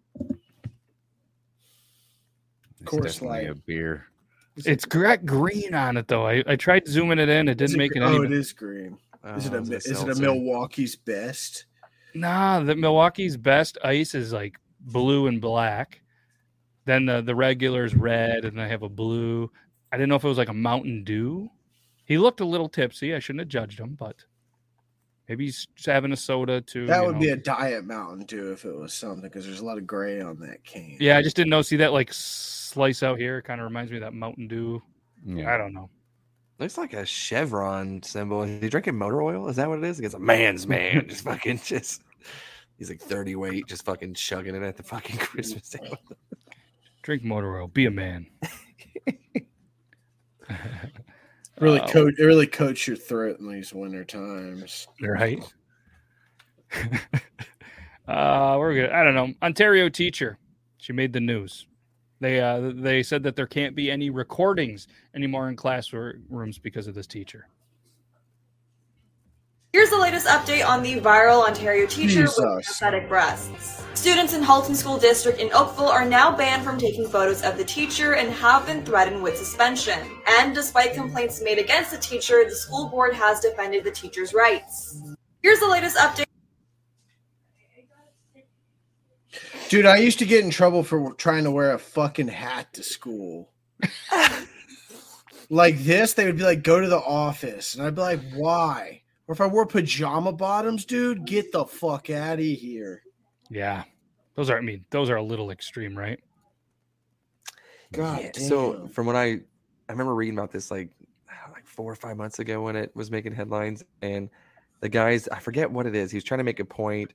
Of course, like a beer. It's got green on it though. I, I tried zooming it in. It didn't it, make it. Oh, it is green. Oh, is it a is it a Milwaukee's best? Nah, the Milwaukee's best ice is like blue and black. Then the the regular is red, and I have a blue. I didn't know if it was like a Mountain Dew. He looked a little tipsy. I shouldn't have judged him, but maybe he's having a soda too. That would know. be a diet Mountain Dew if it was something because there's a lot of gray on that can. Yeah, I just didn't know. See that like slice out here? It kind of reminds me of that Mountain Dew. Yeah. I don't know. Looks like a chevron symbol. Is he drinking motor oil? Is that what it is? It's a man's man. just fucking just. He's like 30 weight, just fucking chugging it at the fucking Christmas table. Drink motor oil. Be a man. Really uh, coat really coats your throat in these winter times. Right. uh we're good. I don't know. Ontario teacher. She made the news. They uh they said that there can't be any recordings anymore in classrooms because of this teacher. Here's the latest update on the viral Ontario teacher Jesus. with pathetic breasts. Students in Halton School District in Oakville are now banned from taking photos of the teacher and have been threatened with suspension. And despite complaints made against the teacher, the school board has defended the teacher's rights. Here's the latest update. Dude, I used to get in trouble for trying to wear a fucking hat to school. like this, they would be like, go to the office. And I'd be like, why? Or if I wore pajama bottoms, dude, get the fuck out of here. Yeah. Those are, I mean, those are a little extreme, right? God. Yeah. So from what I, I remember reading about this like, like four or five months ago when it was making headlines, and the guys, I forget what it is. He was trying to make a point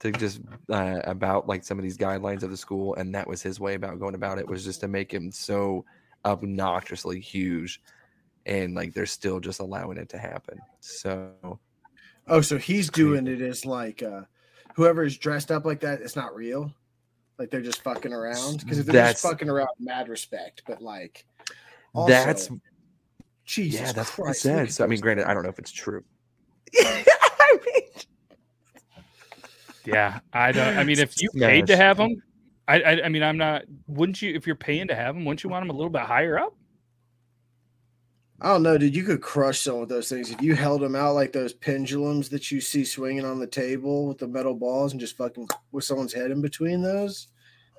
to just uh, about like some of these guidelines of the school, and that was his way about going about it was just to make him so obnoxiously huge and like they're still just allowing it to happen. So, oh, so he's doing it as like uh, whoever is dressed up like that, it's not real. Like they're just fucking around because if they're that's, just fucking around, mad respect. But like, also, that's Jesus. Yeah, that's Christ, what I said. So I mean, granted, I don't know if it's true. I mean, yeah, I don't. I mean, if you paid to have them, I, I, I mean, I'm not. Wouldn't you? If you're paying to have them, wouldn't you want them a little bit higher up? I don't know, dude. You could crush some of those things if you held them out like those pendulums that you see swinging on the table with the metal balls and just fucking with someone's head in between those.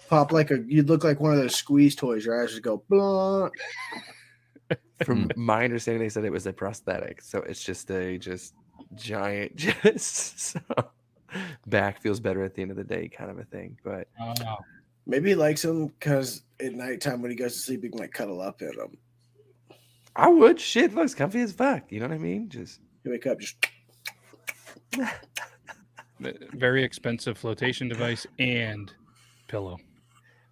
Pop like a, you'd look like one of those squeeze toys. Your eyes just go blah. From my understanding, they said it was a prosthetic, so it's just a just giant, just so back feels better at the end of the day, kind of a thing. But oh, maybe he likes them because at nighttime when he goes to sleep, he can like cuddle up in them. I would. Shit, looks comfy as fuck. You know what I mean? Just you wake up, just very expensive flotation device and pillow.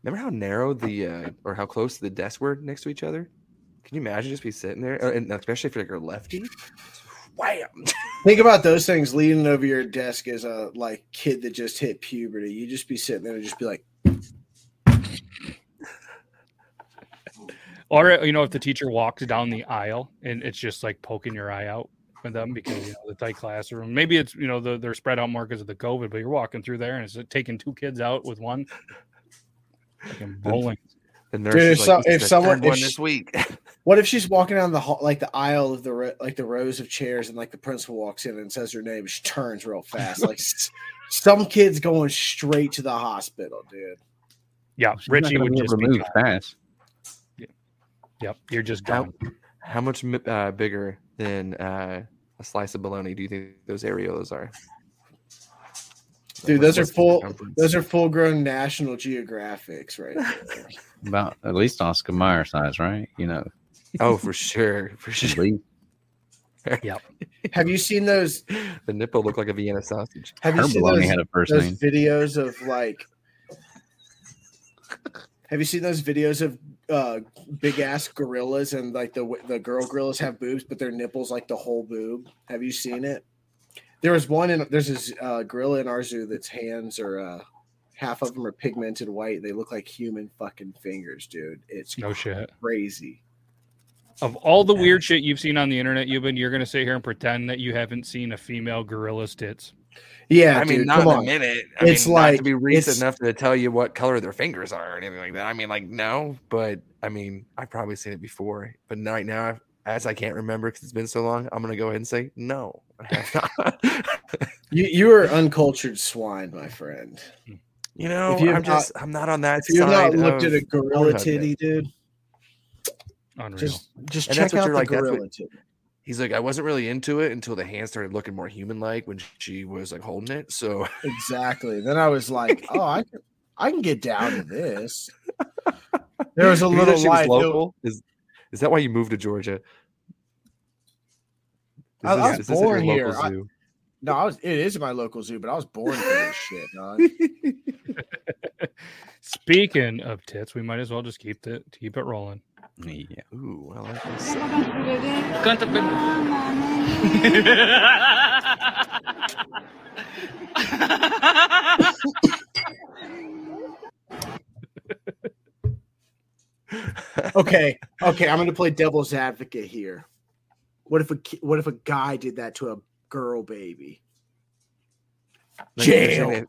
Remember how narrow the uh, or how close the desks were next to each other? Can you imagine just be sitting there, uh, and especially if you're like a lefty? Wham! Think about those things leaning over your desk as a like kid that just hit puberty. You just be sitting there and just be like. Or uh, you know, if the teacher walks down the aisle and it's just like poking your eye out, with them because you know the tight classroom. Maybe it's you know the, they're spread out more because of the COVID, but you're walking through there and it's uh, taking two kids out with one. Fucking bowling. The nurse Dude, if, like, so, if someone if she, this week, what if she's walking down the hall, like the aisle of the like the rows of chairs, and like the principal walks in and says her name, she turns real fast. like some kids going straight to the hospital, dude. Yeah, she's Richie would just move fast. Yeah. Yep, you're just gone. How, how much uh, bigger than uh, a slice of bologna do you think those areolas are? Dude, those are full. Those are full grown National Geographics, right? About at least Oscar Mayer size, right? You know. Oh, for sure, for sure. yep. Have you seen those? The nipple looked like a Vienna sausage. Have you Her seen those, had a first those name. videos of like? Have you seen those videos of uh, big ass gorillas and like the the girl gorillas have boobs, but their nipples like the whole boob? Have you seen it? There was one in there's this uh, gorilla in our zoo that's hands are uh, half of them are pigmented white. They look like human fucking fingers, dude. It's no shit crazy. Of all the weird shit you've seen on the internet, Yuban, you're gonna sit here and pretend that you haven't seen a female gorilla's tits. Yeah, I mean, dude, not in on. a minute. I it's mean, like to be recent enough to tell you what color their fingers are or anything like that. I mean, like no, but I mean, I've probably seen it before, but right now as I can't remember because it's been so long, I'm gonna go ahead and say no. you you are uncultured swine, my friend. You know, you I'm just I'm not on that. If you've not looked at a gorilla titty, dude. Unreal. Just just and check out the like, gorilla what, titty. He's like, I wasn't really into it until the hand started looking more human like when she was like holding it. So exactly. Then I was like, oh, I can I can get down to this. There was a little light. local? Is is that why you moved to Georgia? I, I, was born here. I, no, I was. It is my local zoo, but I was born for this shit. Speaking of tits, we might as well just keep it keep it rolling. Yeah. Ooh, I like this. okay, okay, I'm going to play devil's advocate here. What if a what if a guy did that to a girl baby? Jail. If,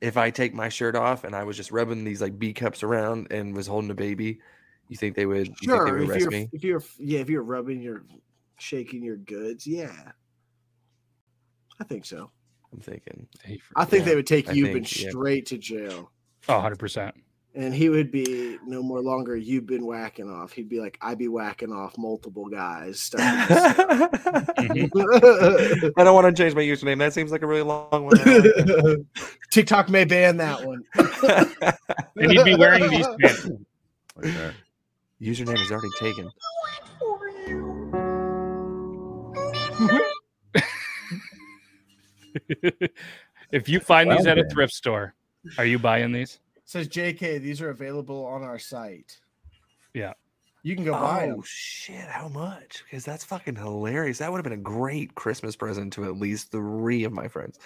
if I take my shirt off and I was just rubbing these like B cups around and was holding a baby, you think they would? You sure. They would if you're me? if you're yeah if you're rubbing your shaking your goods, yeah, I think so. I'm thinking. I think yeah, they would take you think, straight yeah. to jail. Oh, 100 percent and he would be no more longer you've been whacking off he'd be like i be whacking off multiple guys mm-hmm. i don't want to change my username that seems like a really long one tiktok may ban that one and he'd be wearing these pants username is already taken if you find well, these at a thrift store are you buying these says JK, these are available on our site. Yeah. You can go buy them. Oh shit, how much? Because that's fucking hilarious. That would have been a great Christmas present to at least three of my friends.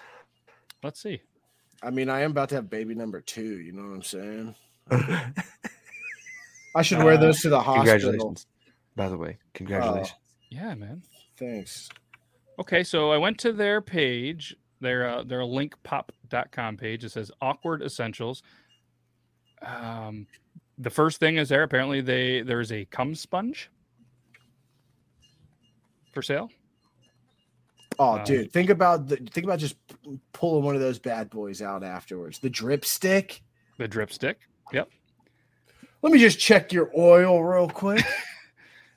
Let's see. I mean, I am about to have baby number two, you know what I'm saying? I should wear those to the hospital. Congratulations. By the way, congratulations. Uh, yeah, man. Thanks. Okay, so I went to their page, their uh, their linkpop.com page. It says awkward essentials um, the first thing is there apparently they there's a cum sponge for sale. Oh, um, dude, think about the think about just pulling one of those bad boys out afterwards. The drip stick. The drip stick. Yep. Let me just check your oil real quick.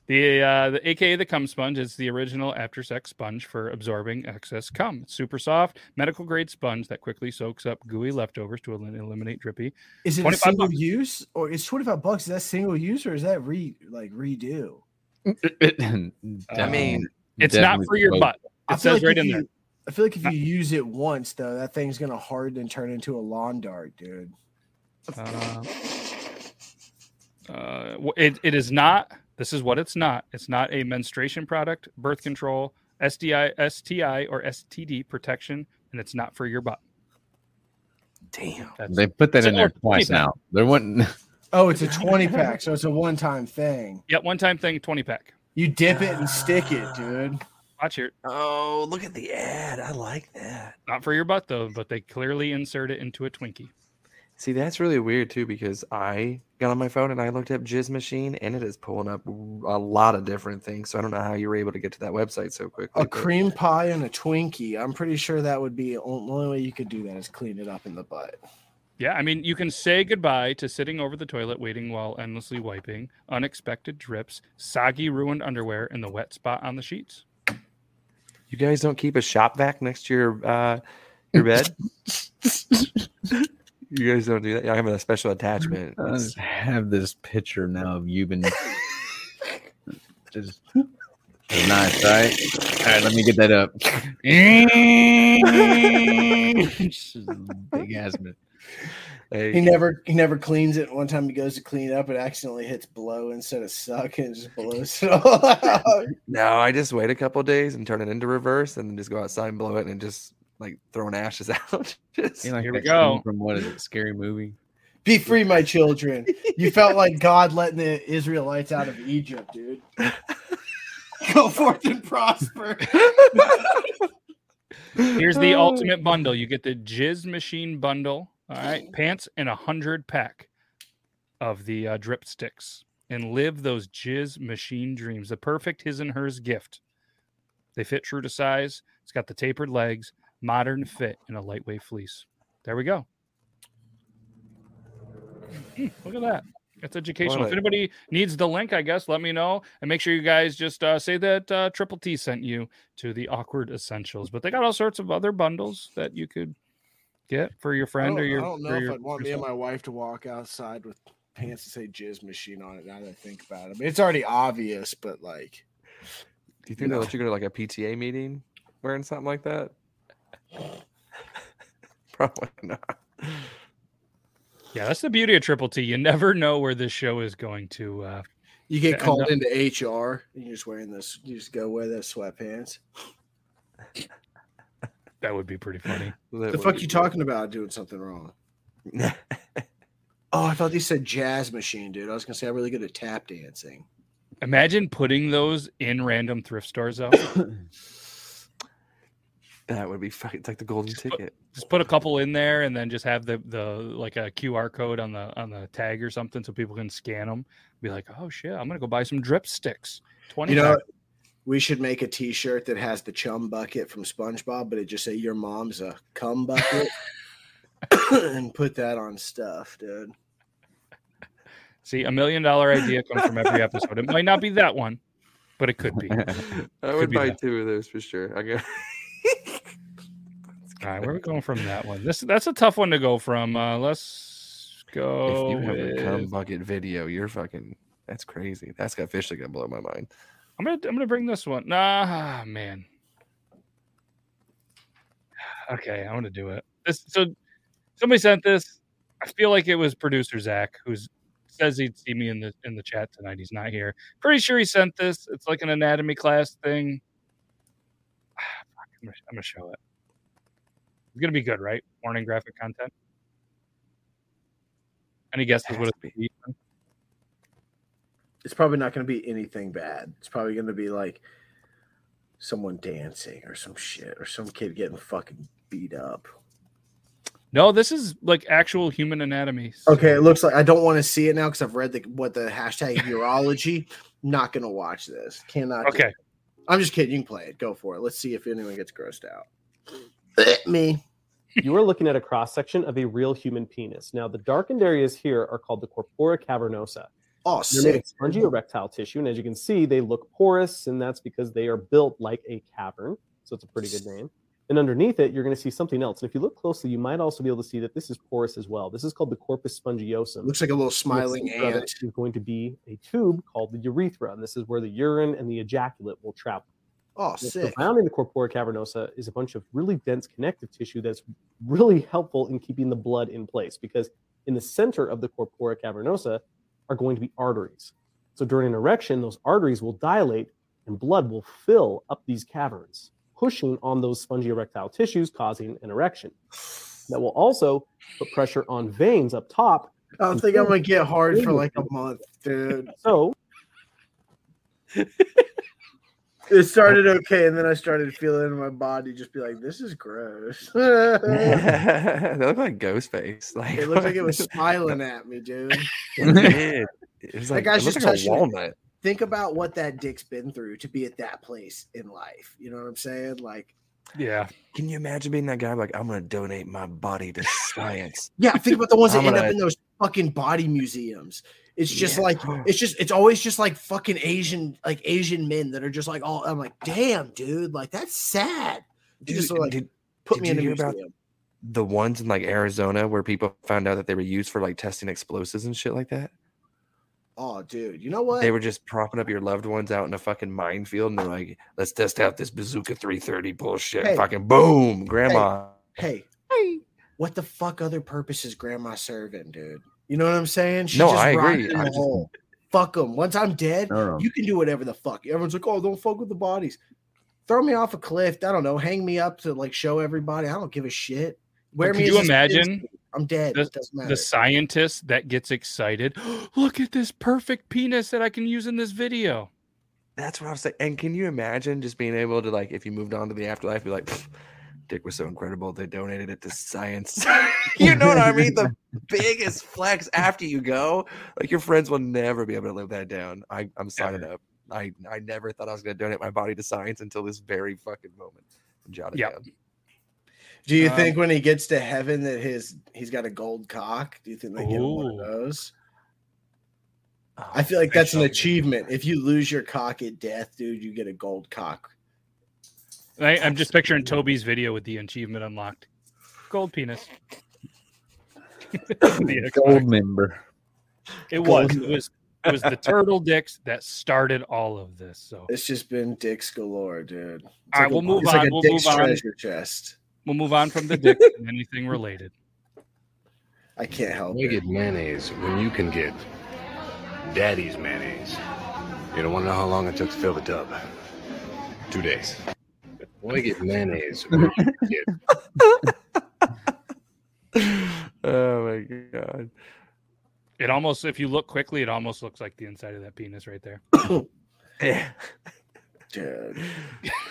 The uh, the AKA the cum sponge is the original after sex sponge for absorbing excess cum. It's super soft, medical grade sponge that quickly soaks up gooey leftovers to eliminate drippy. Is it a single bucks. use or is twenty five bucks? Is that single use or is that re like redo? I mean, it's not for your butt. It says like right in you, there. I feel like if you use it once, though, that thing's gonna harden and turn into a lawn dart, dude. Uh, uh, it, it is not this is what it's not. It's not a menstruation product, birth control, SDI, STI, or STD protection, and it's not for your butt. Damn. That's, they put that in there twice now. There wasn't. Oh, it's a 20 pack, so it's a one time thing. Yep, one time thing, 20 pack. You dip it and stick it, dude. Watch here. Oh, look at the ad. I like that. Not for your butt though, but they clearly insert it into a Twinkie. See, that's really weird too because I got on my phone and I looked up Jizz Machine and it is pulling up a lot of different things. So I don't know how you were able to get to that website so quickly. A but... cream pie and a Twinkie. I'm pretty sure that would be the only way you could do that is clean it up in the butt. Yeah, I mean, you can say goodbye to sitting over the toilet waiting while endlessly wiping, unexpected drips, soggy ruined underwear, and the wet spot on the sheets. You guys don't keep a shop vac next to your uh, your bed. you guys don't do that. I have a special attachment. I have this picture now of Yuban just nice, right? All right, let me get that up. big ass man. Hey. He never he never cleans it. One time he goes to clean it up, it accidentally hits blow instead of suck and just blows it all out. No, I just wait a couple days and turn it into reverse and then just go outside and blow it and just like throwing ashes out. just, you know, here we go. From what is it? Scary movie. Be free, my children. You felt like God letting the Israelites out of Egypt, dude. Go forth and prosper. Here's the ultimate bundle. You get the Jizz Machine bundle all right, pants and a hundred pack of the uh, drip sticks, and live those jizz machine dreams. The perfect his and hers gift. They fit true to size. It's got the tapered legs, modern fit, and a lightweight fleece. There we go. Hmm, look at that. It's educational. If anybody needs the link, I guess let me know and make sure you guys just uh, say that uh, Triple T sent you to the Awkward Essentials. But they got all sorts of other bundles that you could get for your friend or your? I don't know if your, I'd want me and my wife to walk outside with pants to say "jizz machine" on it. Now that I think about it, I mean, it's already obvious, but like, do you think they'll let you go to like a PTA meeting wearing something like that? Probably not. Yeah, that's the beauty of Triple T. You never know where this show is going to. Uh, you get called into HR and you're just wearing this. You just go wear those sweatpants. That would be pretty funny. the fuck you talking about doing something wrong? oh, I thought you said jazz machine, dude. I was gonna say I'm really good at tap dancing. Imagine putting those in random thrift stores though. that would be fucking like the golden just ticket. Put, just put a couple in there and then just have the the like a QR code on the on the tag or something so people can scan them. Be like, oh shit, I'm gonna go buy some drip sticks. Twenty. You know, we should make a T-shirt that has the chum bucket from SpongeBob, but it just say "Your mom's a cum bucket," and put that on stuff, dude. See, a million dollar idea comes from every episode. It might not be that one, but it could be. I would buy that. two of those for sure. Okay. All right, where are we going from that one? This that's a tough one to go from. Uh, let's go. If you have with... a cum bucket video, you're fucking. That's crazy. That's got officially gonna blow my mind. I'm gonna I'm gonna bring this one. Nah, man. Okay, I'm gonna do it. This so somebody sent this. I feel like it was producer Zach who says he'd see me in the in the chat tonight. He's not here. Pretty sure he sent this. It's like an anatomy class thing. I'm gonna, I'm gonna show it. It's gonna be good, right? Morning graphic content. Any guesses what it's be? it's probably not going to be anything bad. It's probably going to be like someone dancing or some shit or some kid getting fucking beat up. No, this is like actual human anatomy. So. Okay, it looks like I don't want to see it now because I've read the what the hashtag urology. not gonna watch this. Cannot. Okay, I'm just kidding. You can play it. Go for it. Let's see if anyone gets grossed out. Me. You are looking at a cross section of a real human penis. Now, the darkened areas here are called the corpora cavernosa. Oh, They're made of spongy erectile tissue, and as you can see, they look porous, and that's because they are built like a cavern. So it's a pretty good name. And underneath it, you're going to see something else. And if you look closely, you might also be able to see that this is porous as well. This is called the corpus spongiosum. Looks like a little smiling ant. Is going to be a tube called the urethra, and this is where the urine and the ejaculate will travel. Oh, sick. Surrounding the corpora cavernosa is a bunch of really dense connective tissue that's really helpful in keeping the blood in place because in the center of the corpora cavernosa are going to be arteries. So during an erection, those arteries will dilate and blood will fill up these caverns, pushing on those spongy erectile tissues, causing an erection. That will also put pressure on veins up top. I don't think I'm gonna get hard for like a month, dude. So it started okay, and then I started feeling my body just be like, "This is gross." they look like Ghostface. Like it looked like it was smiling at me, dude. It did. It was that like, guy's it just like a touching it. walnut. Think about what that dick's been through to be at that place in life. You know what I'm saying? Like, Yeah. Can you imagine being that guy? Like, I'm gonna donate my body to science. yeah, think about the ones that I'm end up gonna- in those fucking body museums. It's just Yeah. like it's just it's always just like fucking Asian like Asian men that are just like all I'm like, damn, dude, like that's sad. You just like did- put did me you in a hear about the ones in like Arizona where people found out that they were used for like testing explosives and shit like that. Oh, dude, you know what? They were just propping up your loved ones out in a fucking minefield, and they're like, "Let's test out this bazooka 330 bullshit." Hey. Fucking boom, grandma. Hey. hey, what the fuck other purpose is grandma serving, dude? You know what I'm saying? She's No, just I agree. I just- Fuck them. Once I'm dead, No, no. you can do whatever the fuck. Everyone's like, oh, don't fuck with the bodies. Throw me off a cliff. I don't know. Hang me up to like show everybody. I don't give a shit. Where Could me you as a spin imagine suit. I'm dead. The, it doesn't matter. the scientist that gets excited. Look at this perfect penis that I can use in this video. That's what I was saying. And can you imagine just being able to like, if you moved on to the afterlife, be like, "Pfft, "Dick was so incredible, they donated it to science." you know what I mean? The biggest flex after you go, like your friends will never be able to live that down. I, I'm signing up. I, I never thought I was going to donate my body to science until this very fucking moment. Jot it Yep. down. Do you Um, think when he gets to heaven that his he's got a gold cock? Do you think they give him one of those? Oh, I feel like that's an achievement. If you lose your cock at death, dude, you get a gold cock. I, I'm just picturing Toby's video with the achievement unlocked. Gold penis. Gold member. It was. It was. It was the turtle dicks that started all of this. So It's just been dicks galore, dude. It's All right, like a- we'll move it's like on. a We'll dick's move on. treasure chest. we'll move on from the dicks and anything related. I can't help You it. get mayonnaise when you can get daddy's mayonnaise. You don't want to know how long it took to fill the tub. Two days. Why get mayonnaise you can get Oh my god. It almost, if you look quickly, it almost looks like the inside of that penis right there. Yeah. Dude.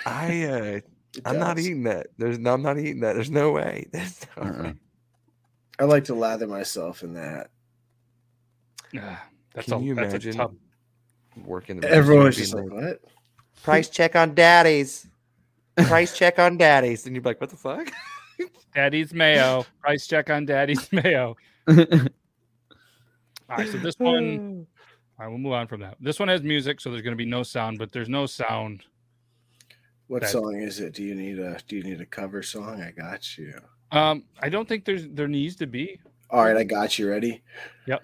I uh It I'm not eating that. There's no, I'm not eating that. There's no way. There's no Uh-uh. way. I like to lather myself in that. Ah, That's Can a you that's a imagine tough. working? the Everyone's just being like, what? price check on daddies. Price check on daddies, and you're like, what the fuck? Daddy's mayo. Price check on Daddy's mayo. All right, so this one, all right, we'll move on from that. This one has music, so there's going to be no sound, but there's no sound. What That- song is it? Do you need a do you need a cover song? I got you. Um, I don't think there's there needs to be. All right, I got you. Ready? Yep.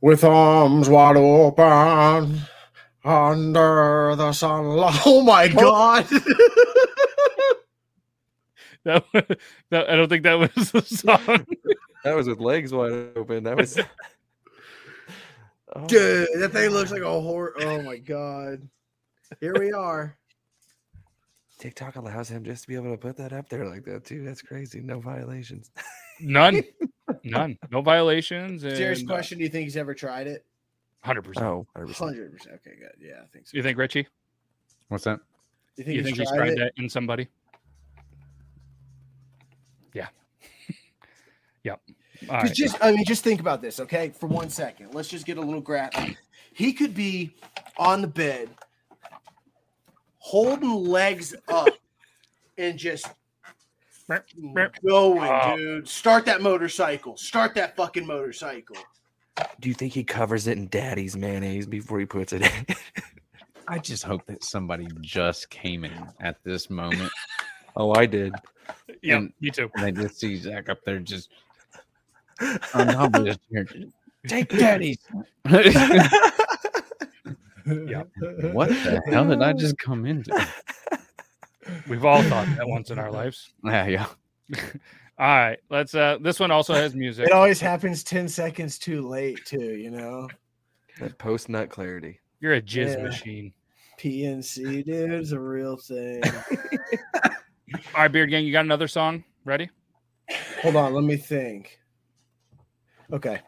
With arms wide open under the sunlight. Oh my god. That, that I don't think that was the song. That was with legs wide open. That was. Oh, Dude, that thing looks like a horror. Oh my god. Here we are. TikTok allows him just to be able to put that up there like that too. That's crazy. No violations. None, none, no violations. Serious and, uh, question. Do you think he's ever tried it? Hundred percent. Oh, 100%. Hundred percent. Okay, good. Yeah, I think so. You think Richie? What's that? You think, You he's, think he's tried tried it? that in somebody? Yeah. yep. Right. just I mean, just think about this, okay? For one second, let's just get a little graphic. He could be on the bed, holding legs up, and just going, Oh. dude. Start that motorcycle. Start that fucking motorcycle. Do you think he covers it in daddy's mayonnaise before he puts it in? I just hope that somebody just came in at this moment. oh, I did. Yeah, and- me too. And they just see Zach up there just on top of this. Take daddy's. Yeah. What the hell did I just come into? We've all thought that once in our lives. Yeah, yeah. All right, let's. uh This one also has music. It always happens 10 seconds too late, too, you know? That post nut clarity. You're a jizz Yeah. machine. PNC, dude, is a real thing. All right, Beard Gang, you got another song ready? Hold on, let me think. Okay.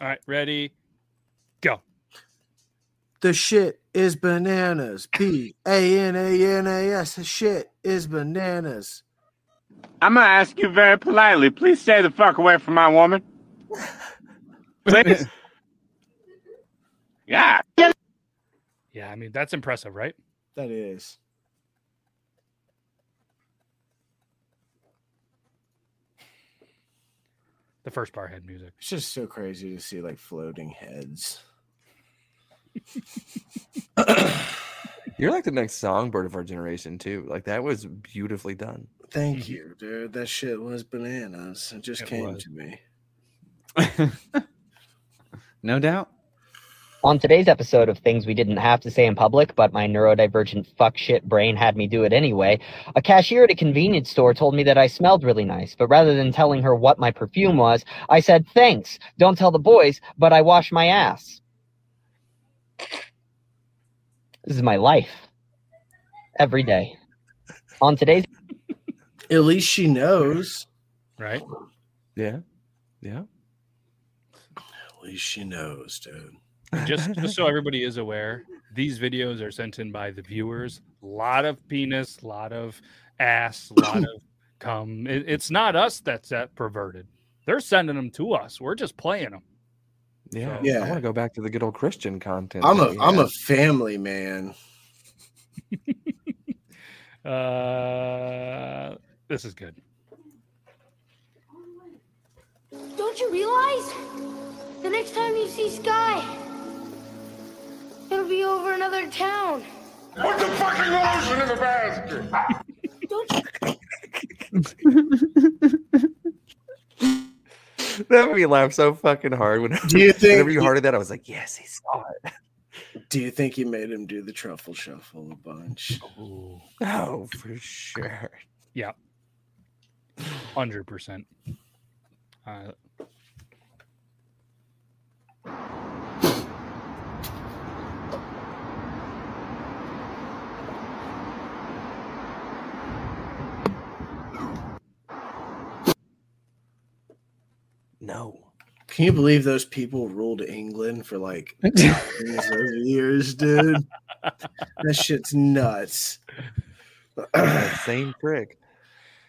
All right, ready, go. The shit is bananas. B A N A N A S. The shit is bananas. I'm gonna ask you very politely. Please stay the fuck away from my woman. Please. yeah. Yeah, I mean that's impressive, right? That is. The first bar had music. It's just so crazy to see like floating heads. You're like the next songbird of our generation too. Like that was beautifully done. Thank you, dude. That shit was bananas. It just it came was. to me. no doubt. On today's episode of Things We Didn't Have to Say in Public, but my neurodivergent fuck shit brain had me do it anyway, a cashier at a convenience store told me that I smelled really nice, but rather than telling her what my perfume was, I said, thanks, don't tell the boys, but I wash my ass. This is my life. Every day. On today's. At least she knows. Right? Yeah. Yeah. At least she knows, dude just just so everybody is aware, these videos are sent in by the viewers. A lot of penis, a lot of ass, a lot of cum. It, it's not us that's that perverted. They're sending them to us. We're just playing them. Yeah, so, yeah. I want to go back to the good old Christian content. I'm a I'm a family man. uh, this is good. Don't you realize the next time you see Sky, It'll be over another town. Put the fucking lotion in the basket. that made me laugh so fucking hard when do you think whenever you heard that I was like yes he saw it. Do you think he made him do the truffle shuffle a bunch? Ooh. oh for sure. Yeah. 100% uh, No. Can you believe those people ruled England for like years, dude? that shit's nuts. Same trick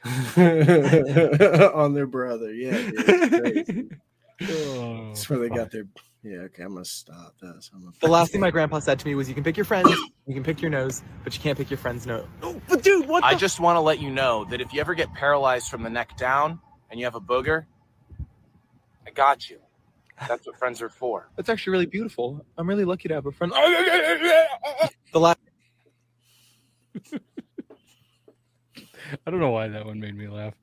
on their brother. Yeah, dude, oh, That's where they got their. Yeah, okay, I'm gonna stop this. Gonna the last thing my grandpa said to me was, "You can pick your friends, you can pick your nose, but you can't pick your friend's nose." Oh, but dude, what? I just want to let you know that if you ever get paralyzed from the neck down and you have a booger, I got you. That's what friends are for. That's actually really beautiful. I'm really lucky to have a friend. the last. I don't know why that one made me laugh.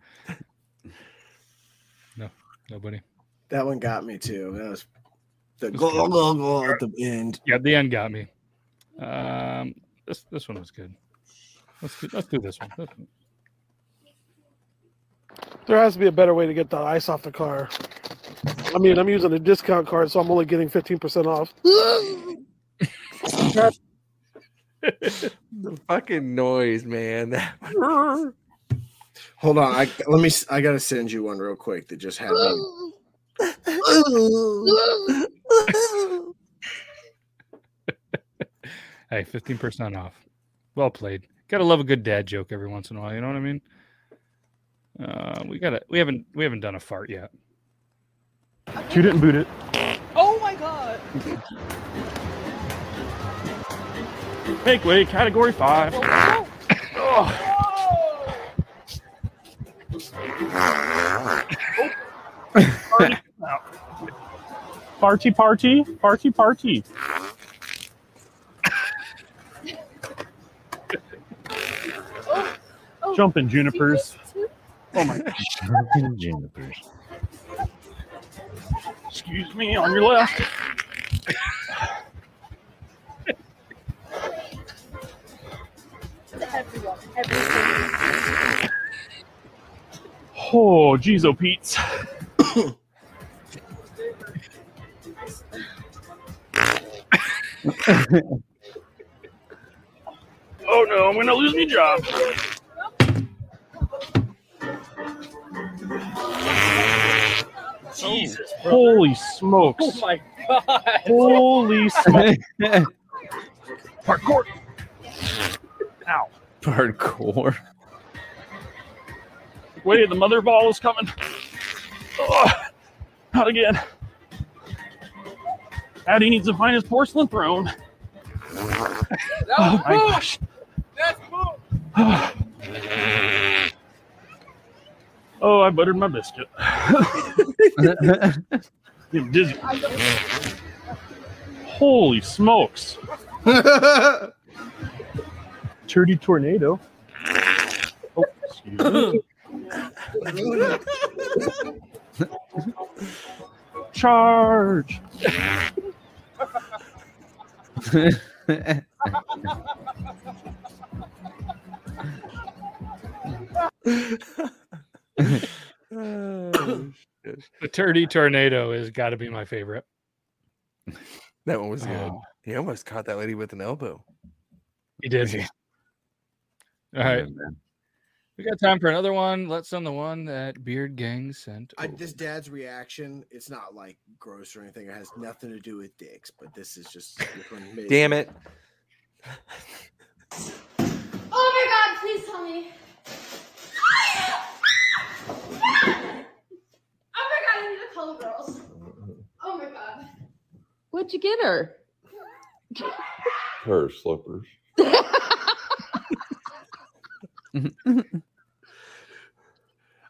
No, nobody. That one got me too. That was the go, go, go at the end. Yeah, the end got me. Um, this this one was good. Let's do, let's do this one. There has to be a better way to get the ice off the car. I mean, I'm using a discount card, so I'm only getting 15% off. the fucking noise, man. Hold on, I let me. I gotta send you one real quick that just happened. hey, fifteen percent off. Well played. Gotta love a good dad joke every once in a while. You know what I mean? Uh, we gotta. We haven't. We haven't done a fart yet. You didn't boot it. Oh my god. Make way, category five. Oh. oh. Party, party, party, party. Oh, oh, oh Jumping junipers. Oh my gosh. Jumping junipers. Excuse me, on your left. Oh, geez, oh, Pete's. oh no, I'm gonna lose my job. Jesus. Oh, holy smokes. Oh my god. Holy smokes. Parkour. Ow. Parkour. Wait, the mother ball is coming. Oh, not again. Addie needs to find his porcelain throne. oh my gosh. That's cool. Oh, I buttered my biscuit. Get dizzy. Holy smokes. Turdy tornado. Oh, excuse me. Charge. Oh, the turdy tornado has got to be my favorite. That one was good. Oh. He almost caught that lady with an elbow. He did. All right. We got time for another one. Let's send the one that Beard Gang sent. I, this dad's reaction, it's not like gross or anything. It has nothing to do with dicks, but this is just Damn it. Oh my god, please tell me. Oh my god, I need to call the girls. Oh my god. What'd you get her? Her slippers.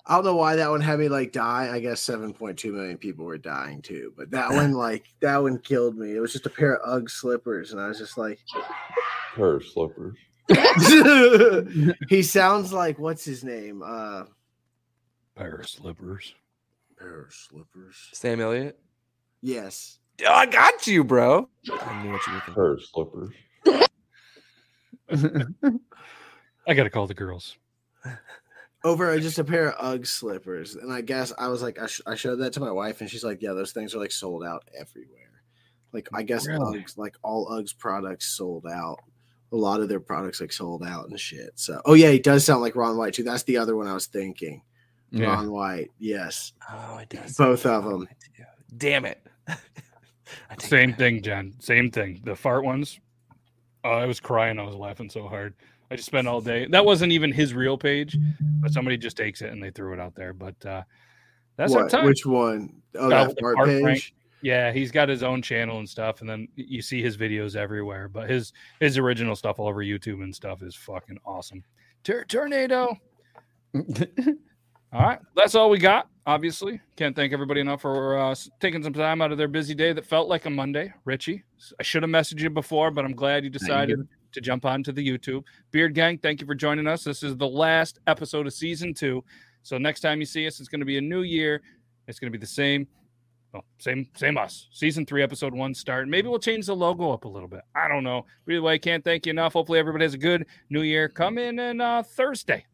I don't know why that one had me like die. I guess 7.2 million people were dying too, but that one, like, that one killed me. It was just a pair of Ugg slippers, and I was just like, Her slippers. he sounds like what's his name? Uh, pair of slippers. Pair of slippers. Sam Elliott. Yes. Oh, I got you, bro. I knew what you were thinking. Her slippers. I got to call the girls. over uh, just a pair of Ugg slippers. And I guess I was like, I, sh- I showed that to my wife, and she's like, yeah, those things are like sold out everywhere. Like, I guess Really? Uggs, like all Uggs products sold out. A lot of their products like sold out and shit. So, oh yeah, he does sound like Ron White too. That's the other one I was thinking. Yeah. Ron White, yes. Oh, it does. Both of them. Damn it. Same thing, Jen. Same thing. The fart ones. Oh, I was crying. I was laughing so hard. I just spent all day. That wasn't even his real page, but somebody just takes it and they threw it out there. But uh that's our What? time. Which one? Oh, Uh, that the fart fart page. prank. Yeah, he's got his own channel and stuff, and then you see his videos everywhere. But his his original stuff all over YouTube and stuff is fucking awesome. Tur- tornado. all right, that's all we got. Obviously, can't thank everybody enough for uh, taking some time out of their busy day that felt like a Monday. Richie, I should have messaged you before, but I'm glad you decided to jump onto the YouTube. Beard Gang, thank you for joining us. This is the last episode of season two. So next time you see us, it's going to be a new year. It's going to be the same. Well, same, same us. Season three, episode one start. Maybe we'll change the logo up a little bit. I don't know. Either way, can't thank you enough. Hopefully, everybody has a good new year. Come in on uh, Thursday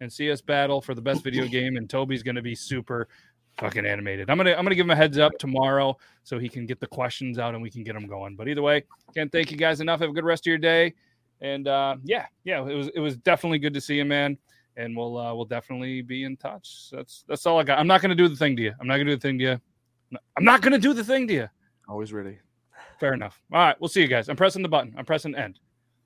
and see us battle for the best video game. And Toby's going to be super fucking animated. I'm gonna I'm gonna give him a heads up tomorrow so he can get the questions out and we can get them going. But either way, can't thank you guys enough. Have a good rest of your day. And uh, yeah, yeah, it was it was definitely good to see you, man. And we'll uh, we'll definitely be in touch. That's that's all I got. I'm not gonna do the thing to you. I'm not gonna do the thing to you. I'm not gonna do the thing to you. Always ready. Fair enough. All right, we'll see you guys. I'm pressing the button. I'm pressing end.